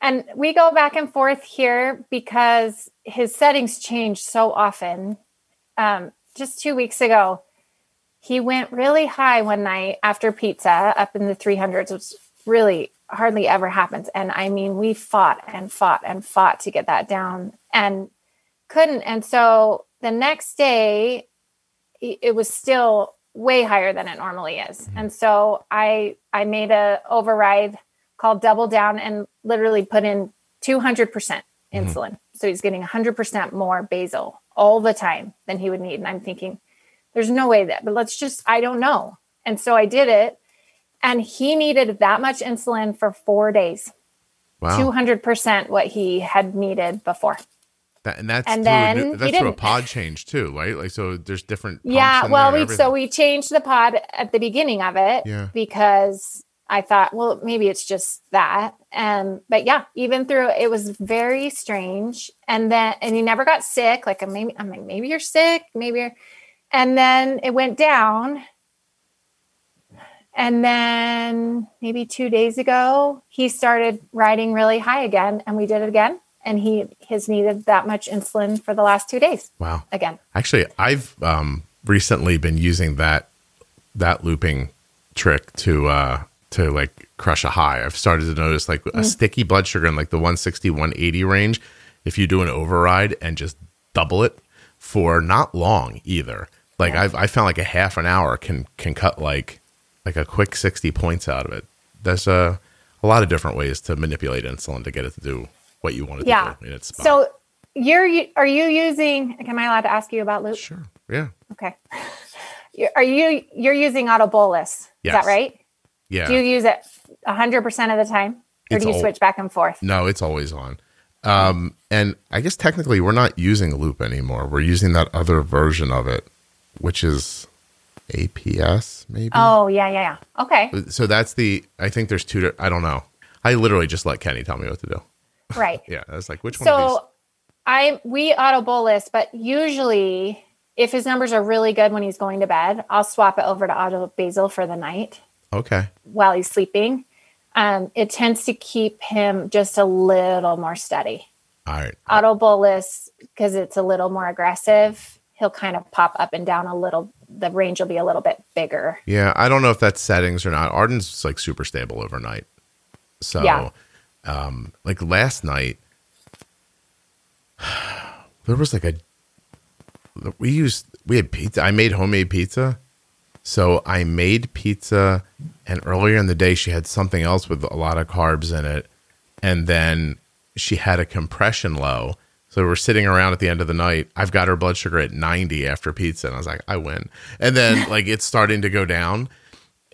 and we go back and forth here because his settings change so often. Um, just two weeks ago, he went really high one night after pizza, up in the 300s, which really hardly ever happens. And I mean, we fought and fought and fought to get that down. And couldn't. And so the next day, it was still way higher than it normally is. Mm-hmm. And so I I made a override called double down and literally put in 200% mm-hmm. insulin. So he's getting 100% more basal all the time than he would need. And I'm thinking, there's no way that, but let's just, I don't know. And so I did it. And he needed that much insulin for four days. Wow. 200% what he had needed before. That, and that's and then that's through a pod change too, right? Like so, there's different. Yeah, well, there, we so we changed the pod at the beginning of it, yeah. because I thought, well, maybe it's just that. And but yeah, even through it was very strange. And then and he never got sick. Like maybe I'm like maybe you're sick, maybe. You're, and then it went down. And then maybe two days ago, he started riding really high again, and we did it again and he has needed that much insulin for the last two days. Wow. Again. Actually, I've um, recently been using that that looping trick to uh to like crush a high. I've started to notice like mm. a sticky blood sugar in like the 160 180 range if you do an override and just double it for not long either. Like. I've I found like a half an hour can can cut like like a quick 60 points out of it. There's a a lot of different ways to manipulate insulin to get it to do what you wanted yeah. to do in its spot. So you're are you using am I allowed to ask you about loop? Sure. Yeah. Okay. Are you you're using auto bolus? Yes. Is that right? Yeah. Do you use it 100% of the time or it's do you switch back and forth? No, it's always on. Um, and I guess technically we're not using loop anymore. We're using that other version of it, which is APS maybe. Oh, yeah, yeah, yeah. Okay. So that's the I think there's two I don't know. I literally just let Kenny tell me what to do. Right. yeah. I was like, which one so I we auto bolus, but usually if his numbers are really good when he's going to bed, I'll swap it over to auto basal for the night. Okay. While he's sleeping. Um, it tends to keep him just a little more steady. All right. Auto bolus, because it's a little more aggressive, he'll kind of pop up and down a little. The range will be a little bit bigger. Yeah, I don't know if that's settings or not. Arden's like super stable overnight. So, Yeah. um, like last night, there was like a we used we had pizza. I made homemade pizza, so I made pizza, and earlier in the day she had something else with a lot of carbs in it, and then she had a compression low. So we're sitting around at the end of the night. I've got her blood sugar at 90 after pizza, and I was like, I win. And then like it's starting to go down,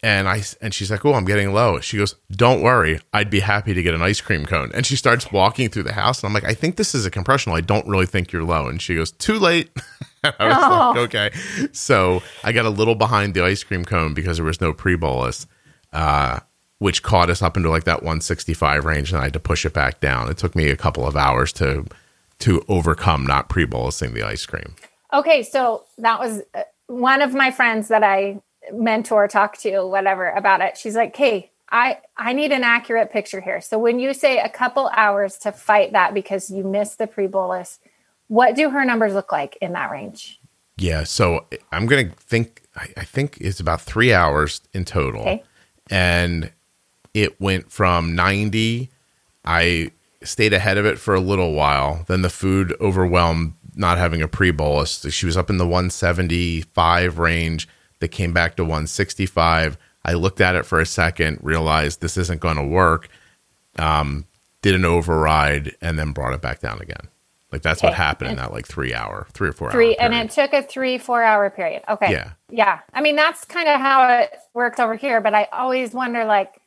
and I and she's like, "Oh, I'm getting low." She goes, "Don't worry, I'd be happy to get an ice cream cone." And she starts walking through the house, and I'm like, "I think this is a compression. I don't really think you're low." And she goes, "Too late." I was Oh. like, "Okay." So I got a little behind the ice cream cone because there was no pre bolus, uh, which caught us up into like that 165 range, and I had to push it back down. It took me a couple of hours to to overcome not pre bolusing the ice cream. Okay, so that was uh, one of my friends that I mentor, talk to, whatever about it. She's like, "Hey, I I need an accurate picture here. So when you say a couple hours to fight that because you missed the pre bolus, what do her numbers look like in that range? Yeah, so I'm gonna think. I, I think it's about three hours in total, Okay. and it went from 90. I stayed ahead of it for a little while. Then the food overwhelmed, not having a pre bolus. She was up in the 175 range. That came back to 165. I looked at it for a second, realized this isn't going to work. Um, did an override, and then brought it back down again. Like that's what happened in that like three hour, three or four Three, and it took a three four hour period. Okay, Yeah. yeah. I mean that's kind of how it worked over here. But I always wonder, like,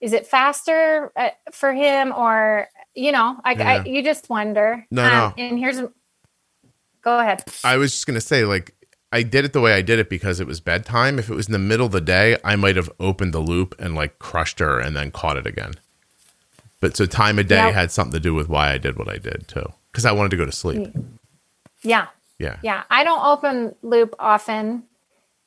is it faster uh, for him, or you know, I, Yeah. I you just wonder. No, no. And here's, go ahead. I was just gonna say, like, I did it the way I did it because it was bedtime. If it was in the middle of the day, I might have opened the loop and like crushed her and then caught it again. But so time of day Yeah. had something to do with why I did what I did too, because I wanted to go to sleep. Yeah, Yeah, yeah. I don't open loop often,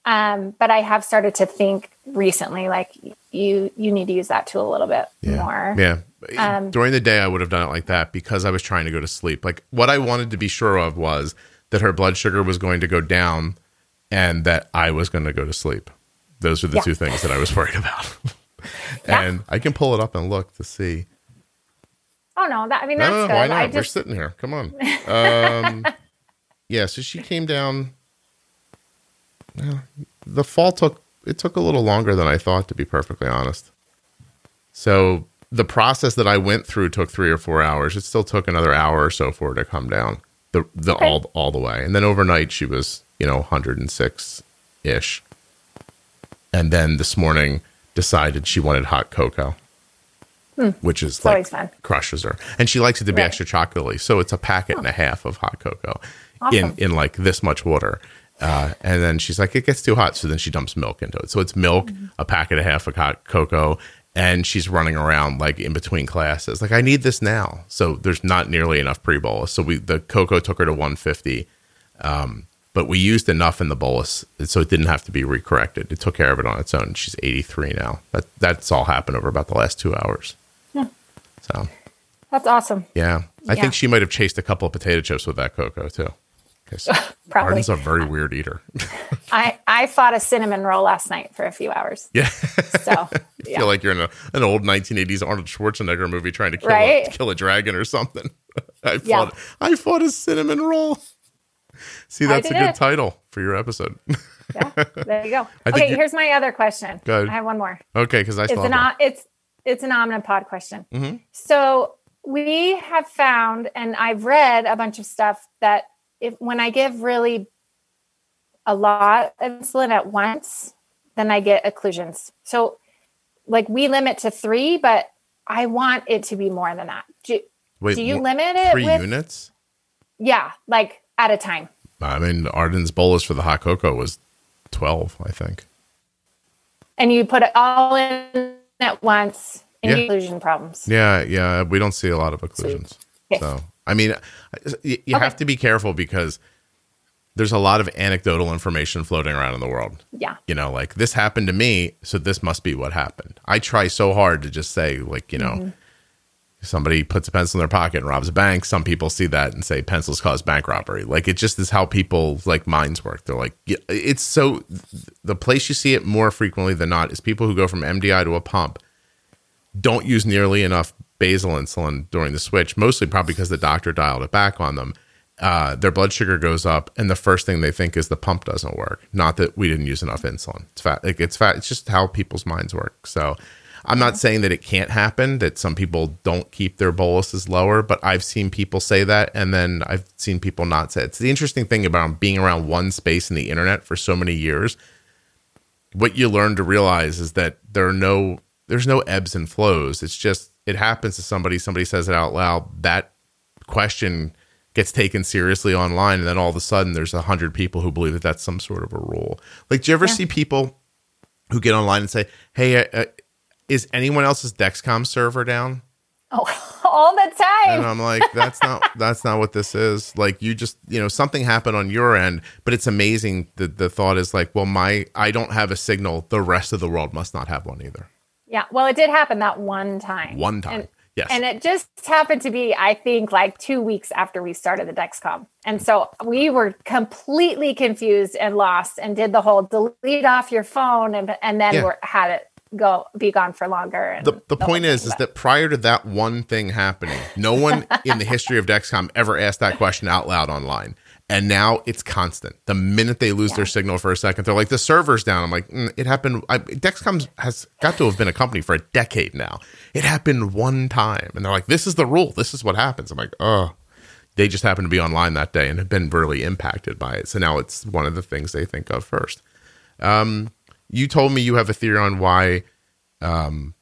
um, but I have started to think recently, like you you need to use that tool a little bit yeah, more. yeah. Um, During the day, I would have done it like that because I was trying to go to sleep. Like what I wanted to be sure of was that her blood sugar was going to go down, and that I was going to go to sleep. Those were the Yeah. two things that I was worried about. Yeah. and I can pull it up and look to see. Oh no, that I mean that's no, no, good. why not? I We're sitting here. Come on. Um, yeah, so she came down. Well, the fall took it took a little longer than I thought, to be perfectly honest. So the process that I went through took three or four hours. It still took another hour or so for her to come down the the Okay. all all the way, and then overnight she was you know 106 ish, and then this morning decided she wanted hot cocoa. Which is Hmm. It's like fun. crushes her, and she likes it to be Right. extra chocolatey. So it's a packet and a half of hot cocoa Awesome. in in like this much water. Uh, and then she's like, it gets too hot, so then she dumps milk into it. So it's milk, Mm-hmm. a packet and a half of hot cocoa, and she's running around like in between classes. Like I need this now. So there's not nearly enough pre bolus. So we the cocoa took her to 150, um, but we used enough in the bolus, so it didn't have to be recorrected. It took care of it on its own. She's 83 now. That that's all happened over about the last two hours. Yeah. So that's awesome. yeah, I Yeah. think she might have chased a couple of potato chips with that cocoa too. Because Probably. Arden's a very weird eater. I I fought a cinnamon roll last night for a few hours. yeah, So I yeah. feel like you're in a, an old 1980s Arnold Schwarzenegger movie trying to kill a, Right? kill a dragon or something. I Yeah. fought I fought a cinnamon roll. See, that's a good it. title for your episode. yeah, there you go. Okay, here's my other question. Go ahead. I have one more. okay, because I It's an o- it's it's an omnipod question. Mhm. So we have found, and I've read a bunch of stuff that if when I give really a lot of insulin at once, then I get occlusions. So like we limit to three, but I want it to be more than that. Do, Wait, do you wh- limit it three with? units? Yeah, like at a time. I mean, Arden's bolus for the hot cocoa was 12, I think. and you put it all in at once Yeah. occlusion problems. Yeah, yeah, we don't see a lot of occlusions. So, I mean, you, you Okay. have to be careful because there's a lot of anecdotal information floating around in the world. Yeah. You know, like this happened to me, so this must be what happened. I try so hard to just say, like, you know, Mm-hmm. somebody puts a pencil in their pocket and robs a bank, some people see that and say pencils cause bank robbery. Like it just is how people like minds work. They're like, it's so the place you see it more frequently than not is people who go from MDI to a pump don't use nearly enough basal insulin during the switch, mostly probably because the doctor dialed it back on them. Uh, their blood sugar goes up, and the first thing they think is the pump doesn't work. Not that we didn't use enough insulin. It's fat. Like it's fat. It's just how people's minds work. So I'm not saying that it can't happen, that some people don't keep their boluses lower, but I've seen people say that. And then I've seen people not say it. It's the interesting thing about being around one space in the internet for so many years. What you learn to realize is that there are no, there's no ebbs and flows. It's just, it happens to somebody, somebody says it out loud. That question gets taken seriously online. And then all of a sudden there's a hundred people who believe that that's some sort of a rule. Like, do you ever yeah. see people who get online and say, Hey, uh, is anyone else's Dexcom server down? Oh, all the time. And I'm like, that's not that's not what this is. Like you just, you know, something happened on your end, but it's amazing that the thought is like, well, my I don't have a signal. The rest of the world must not have one either. Yeah. Well, it did happen that one time. One time. And, yes. And it just happened to be, I think, like two weeks after we started the Dexcom. And so we were completely confused and lost and did the whole delete off your phone and and then yeah. we had it go be gone for longer. the the point is, is that prior to that one thing happening, no one in the history of Dexcom ever asked that question out loud online. And now it's constant. The minute they lose yeah. their signal for a second, they're like, the server's down. I'm like, mm, it happened. I, Dexcom has got to have been a company for a decade now. It happened one time. And they're like, this is the rule. This is what happens. I'm like, oh, they just happened to be online that day and have been really impacted by it. So now it's one of the things they think of first. Um, you told me you have a theory on why um,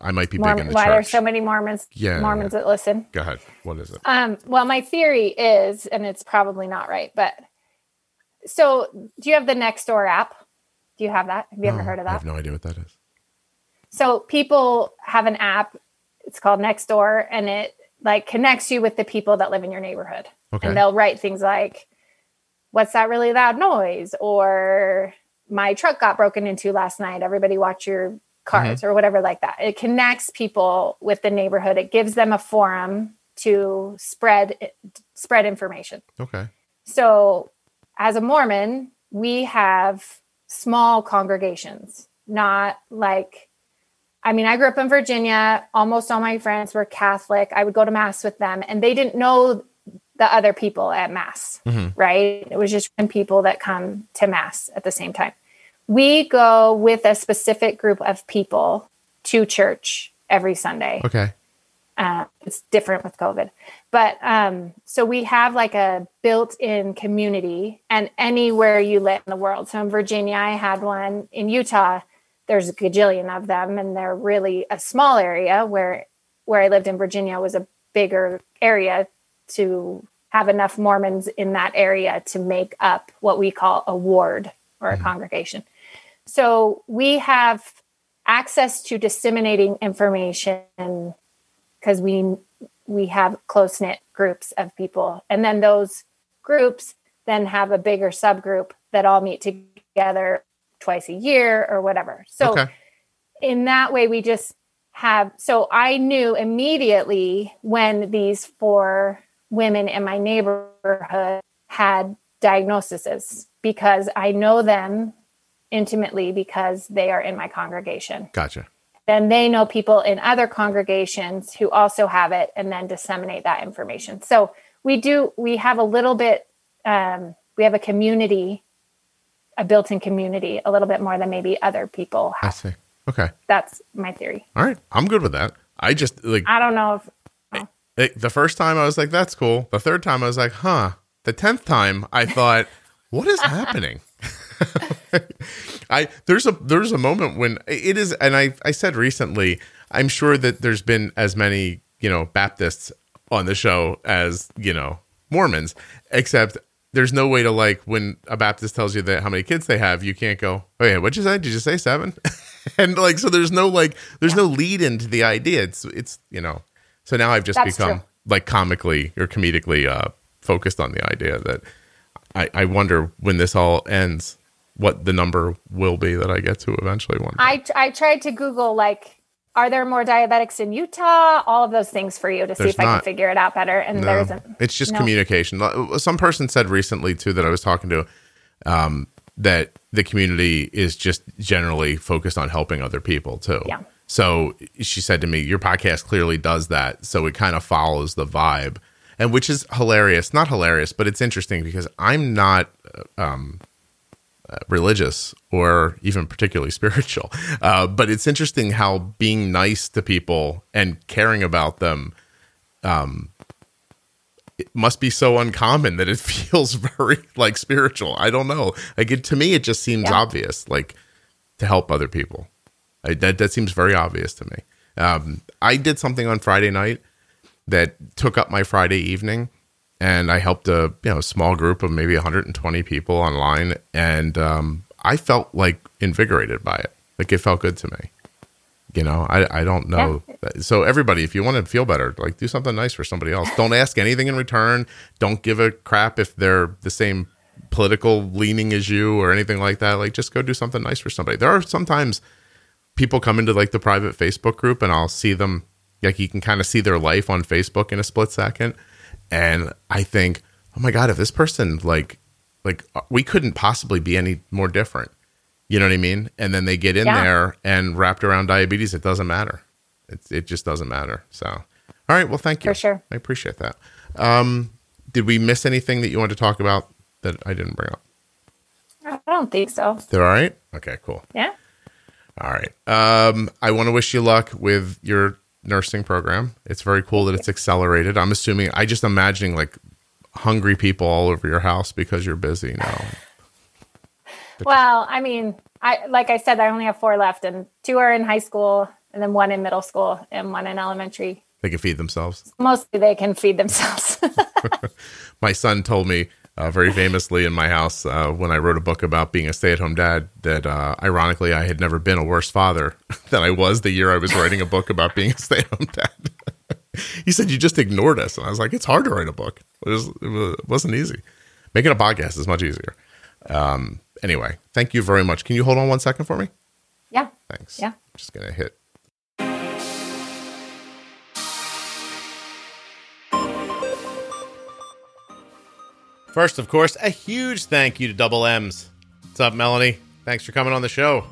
I might be Mormon, big in the why church. there's so many Mormons yeah, Mormons yeah. that listen. Go ahead. What is it? Um, well, my theory is, and it's probably not right, but so do you have the Nextdoor app? Do you have that? Have you ever heard of that? I have no idea what that is. So people have an app. It's called Nextdoor, and it like connects you with the people that live in your neighborhood. Okay. And they'll write things like, "What's that really loud noise?" or my truck got broken into last night. Everybody watch your cars mm-hmm. or whatever like that. It connects people with the neighborhood. It gives them a forum to spread spread information. Okay. So, as a Mormon, we have small congregations, not like I mean, I grew up in Virginia. Almost all my friends were Catholic. I would go to mass with them and they didn't know the other people at mass, mm-hmm. right? It was just people that come to mass at the same time we go with a specific group of people to church every Sunday. Okay. Uh, it's different with COVID. But um, so we have like a built in community and anywhere you live in the world. So in Virginia, I had one. In Utah, there's a gajillion of them, and they're really a small area where where I lived in Virginia was a bigger area to have enough Mormons in that area to make up what we call a ward or a mm-hmm. congregation. So we have access to disseminating information because we we have close knit groups of people, and then those groups then have a bigger subgroup that all meet together twice a year or whatever. So okay. in that way, we just have. So I knew immediately when these four women in my neighborhood had diagnoses because I know them intimately because they are in my congregation. Gotcha. Then they know people in other congregations who also have it and then disseminate that information. So we do, we have a little bit, um, we have a community, a built in community, a little bit more than maybe other people have. I see. Okay. That's my theory. All right. I'm good with that. I just like, I don't know if, oh. the first time I was like, that's cool. The third time I was like, huh. The 10th time I thought, what is happening? I there's a there's a moment when it is, and I I said recently, I'm sure that there's been as many you know Baptists on the show as you know Mormons, except there's no way to like when a Baptist tells you that how many kids they have, you can't go, oh yeah, what'd you say? Did you say seven? and like so, there's no like there's no lead into the idea. It's it's you know. So now I've just That's become true. like comically or comedically uh, focused on the idea that I, I wonder when this all ends what the number will be that I get to eventually one. I I tried to Google like are there more diabetics in Utah? All of those things for you to see There's if I can figure it out better. And No, there isn't. it's just no. communication. Some person said recently too that I was talking to um, that the community is just generally focused on helping other people too. Yeah. So she said to me, "Your podcast clearly does that. So it kind of follows the vibe, and which is hilarious. Not hilarious, but it's interesting because I'm not uh, um, uh, religious or even particularly spiritual. Uh, but it's interesting how being nice to people and caring about them it must be so uncommon that it feels very like spiritual. I don't know. Like it, to me, it just seems Yeah. obvious, like to help other people. I, that that seems very obvious to me. Um, I did something on Friday night that took up my Friday evening, and I helped a you know small group of maybe 120 people online, and um, I felt like invigorated by it. Like it felt good to me. You know, I I don't know. So everybody, if you want to feel better, like do something nice for somebody else. Don't ask anything in return. Don't give a crap if they're the same political leaning as you or anything like that. Like just go do something nice for somebody. There are sometimes people come into like the private Facebook group and I'll see them like you can kind of see their life on Facebook in a split second and I think, "Oh my god, if this person like like uh, we couldn't possibly be any more different." You know what I mean? And then they get in Yeah. there and wrapped around diabetes, it doesn't matter. It it just doesn't matter. So, all right, well, thank you. For sure. I appreciate that. Um did we miss anything that you wanted to talk about that I didn't bring up? I don't think so. They're all right? Okay, cool. Yeah. All right. Um, I want to wish you luck with your nursing program. It's very cool that it's accelerated. I'm assuming, I just imagining like hungry people all over your house because you're busy now. Well, I mean, I like I said, I only have four left, and two are in high school, and then one in middle school, and one in elementary. They can feed themselves. Mostly, they can feed themselves. My son told me uh, very famously in my house uh, when I wrote a book about being a stay at home dad that uh, ironically I had never been a worse father than I was the year I was writing a book about being a stay at home dad. he said, You just ignored us. And I was like, It's hard to write a book. It, was, it was- it wasn't easy. Making a podcast is much easier. Um, anyway, thank you very much. Can you hold on one second for me? yeah. Thanks. Yeah. I'm just going to hit. First, of course, a huge thank you to Double M's. What's up, Melanie? Thanks for coming on the show.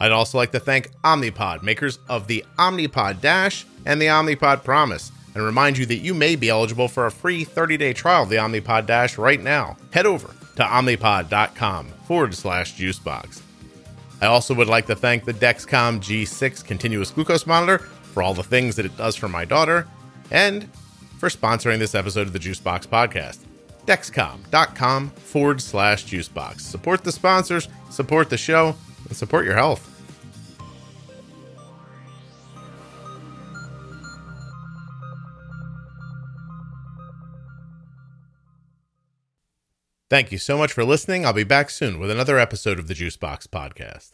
I'd also like to thank Omnipod, makers of the Omnipod Dash and the Omnipod Promise, and remind you that you may be eligible for a free 30 day trial of the Omnipod Dash right now. Head over to omnipod.com forward slash juicebox. I also would like to thank the Dexcom G6 continuous glucose monitor for all the things that it does for my daughter and for sponsoring this episode of the Juicebox podcast. Dexcom.com forward slash juicebox. Support the sponsors, support the show, and support your health. Thank you so much for listening. I'll be back soon with another episode of the Juicebox podcast.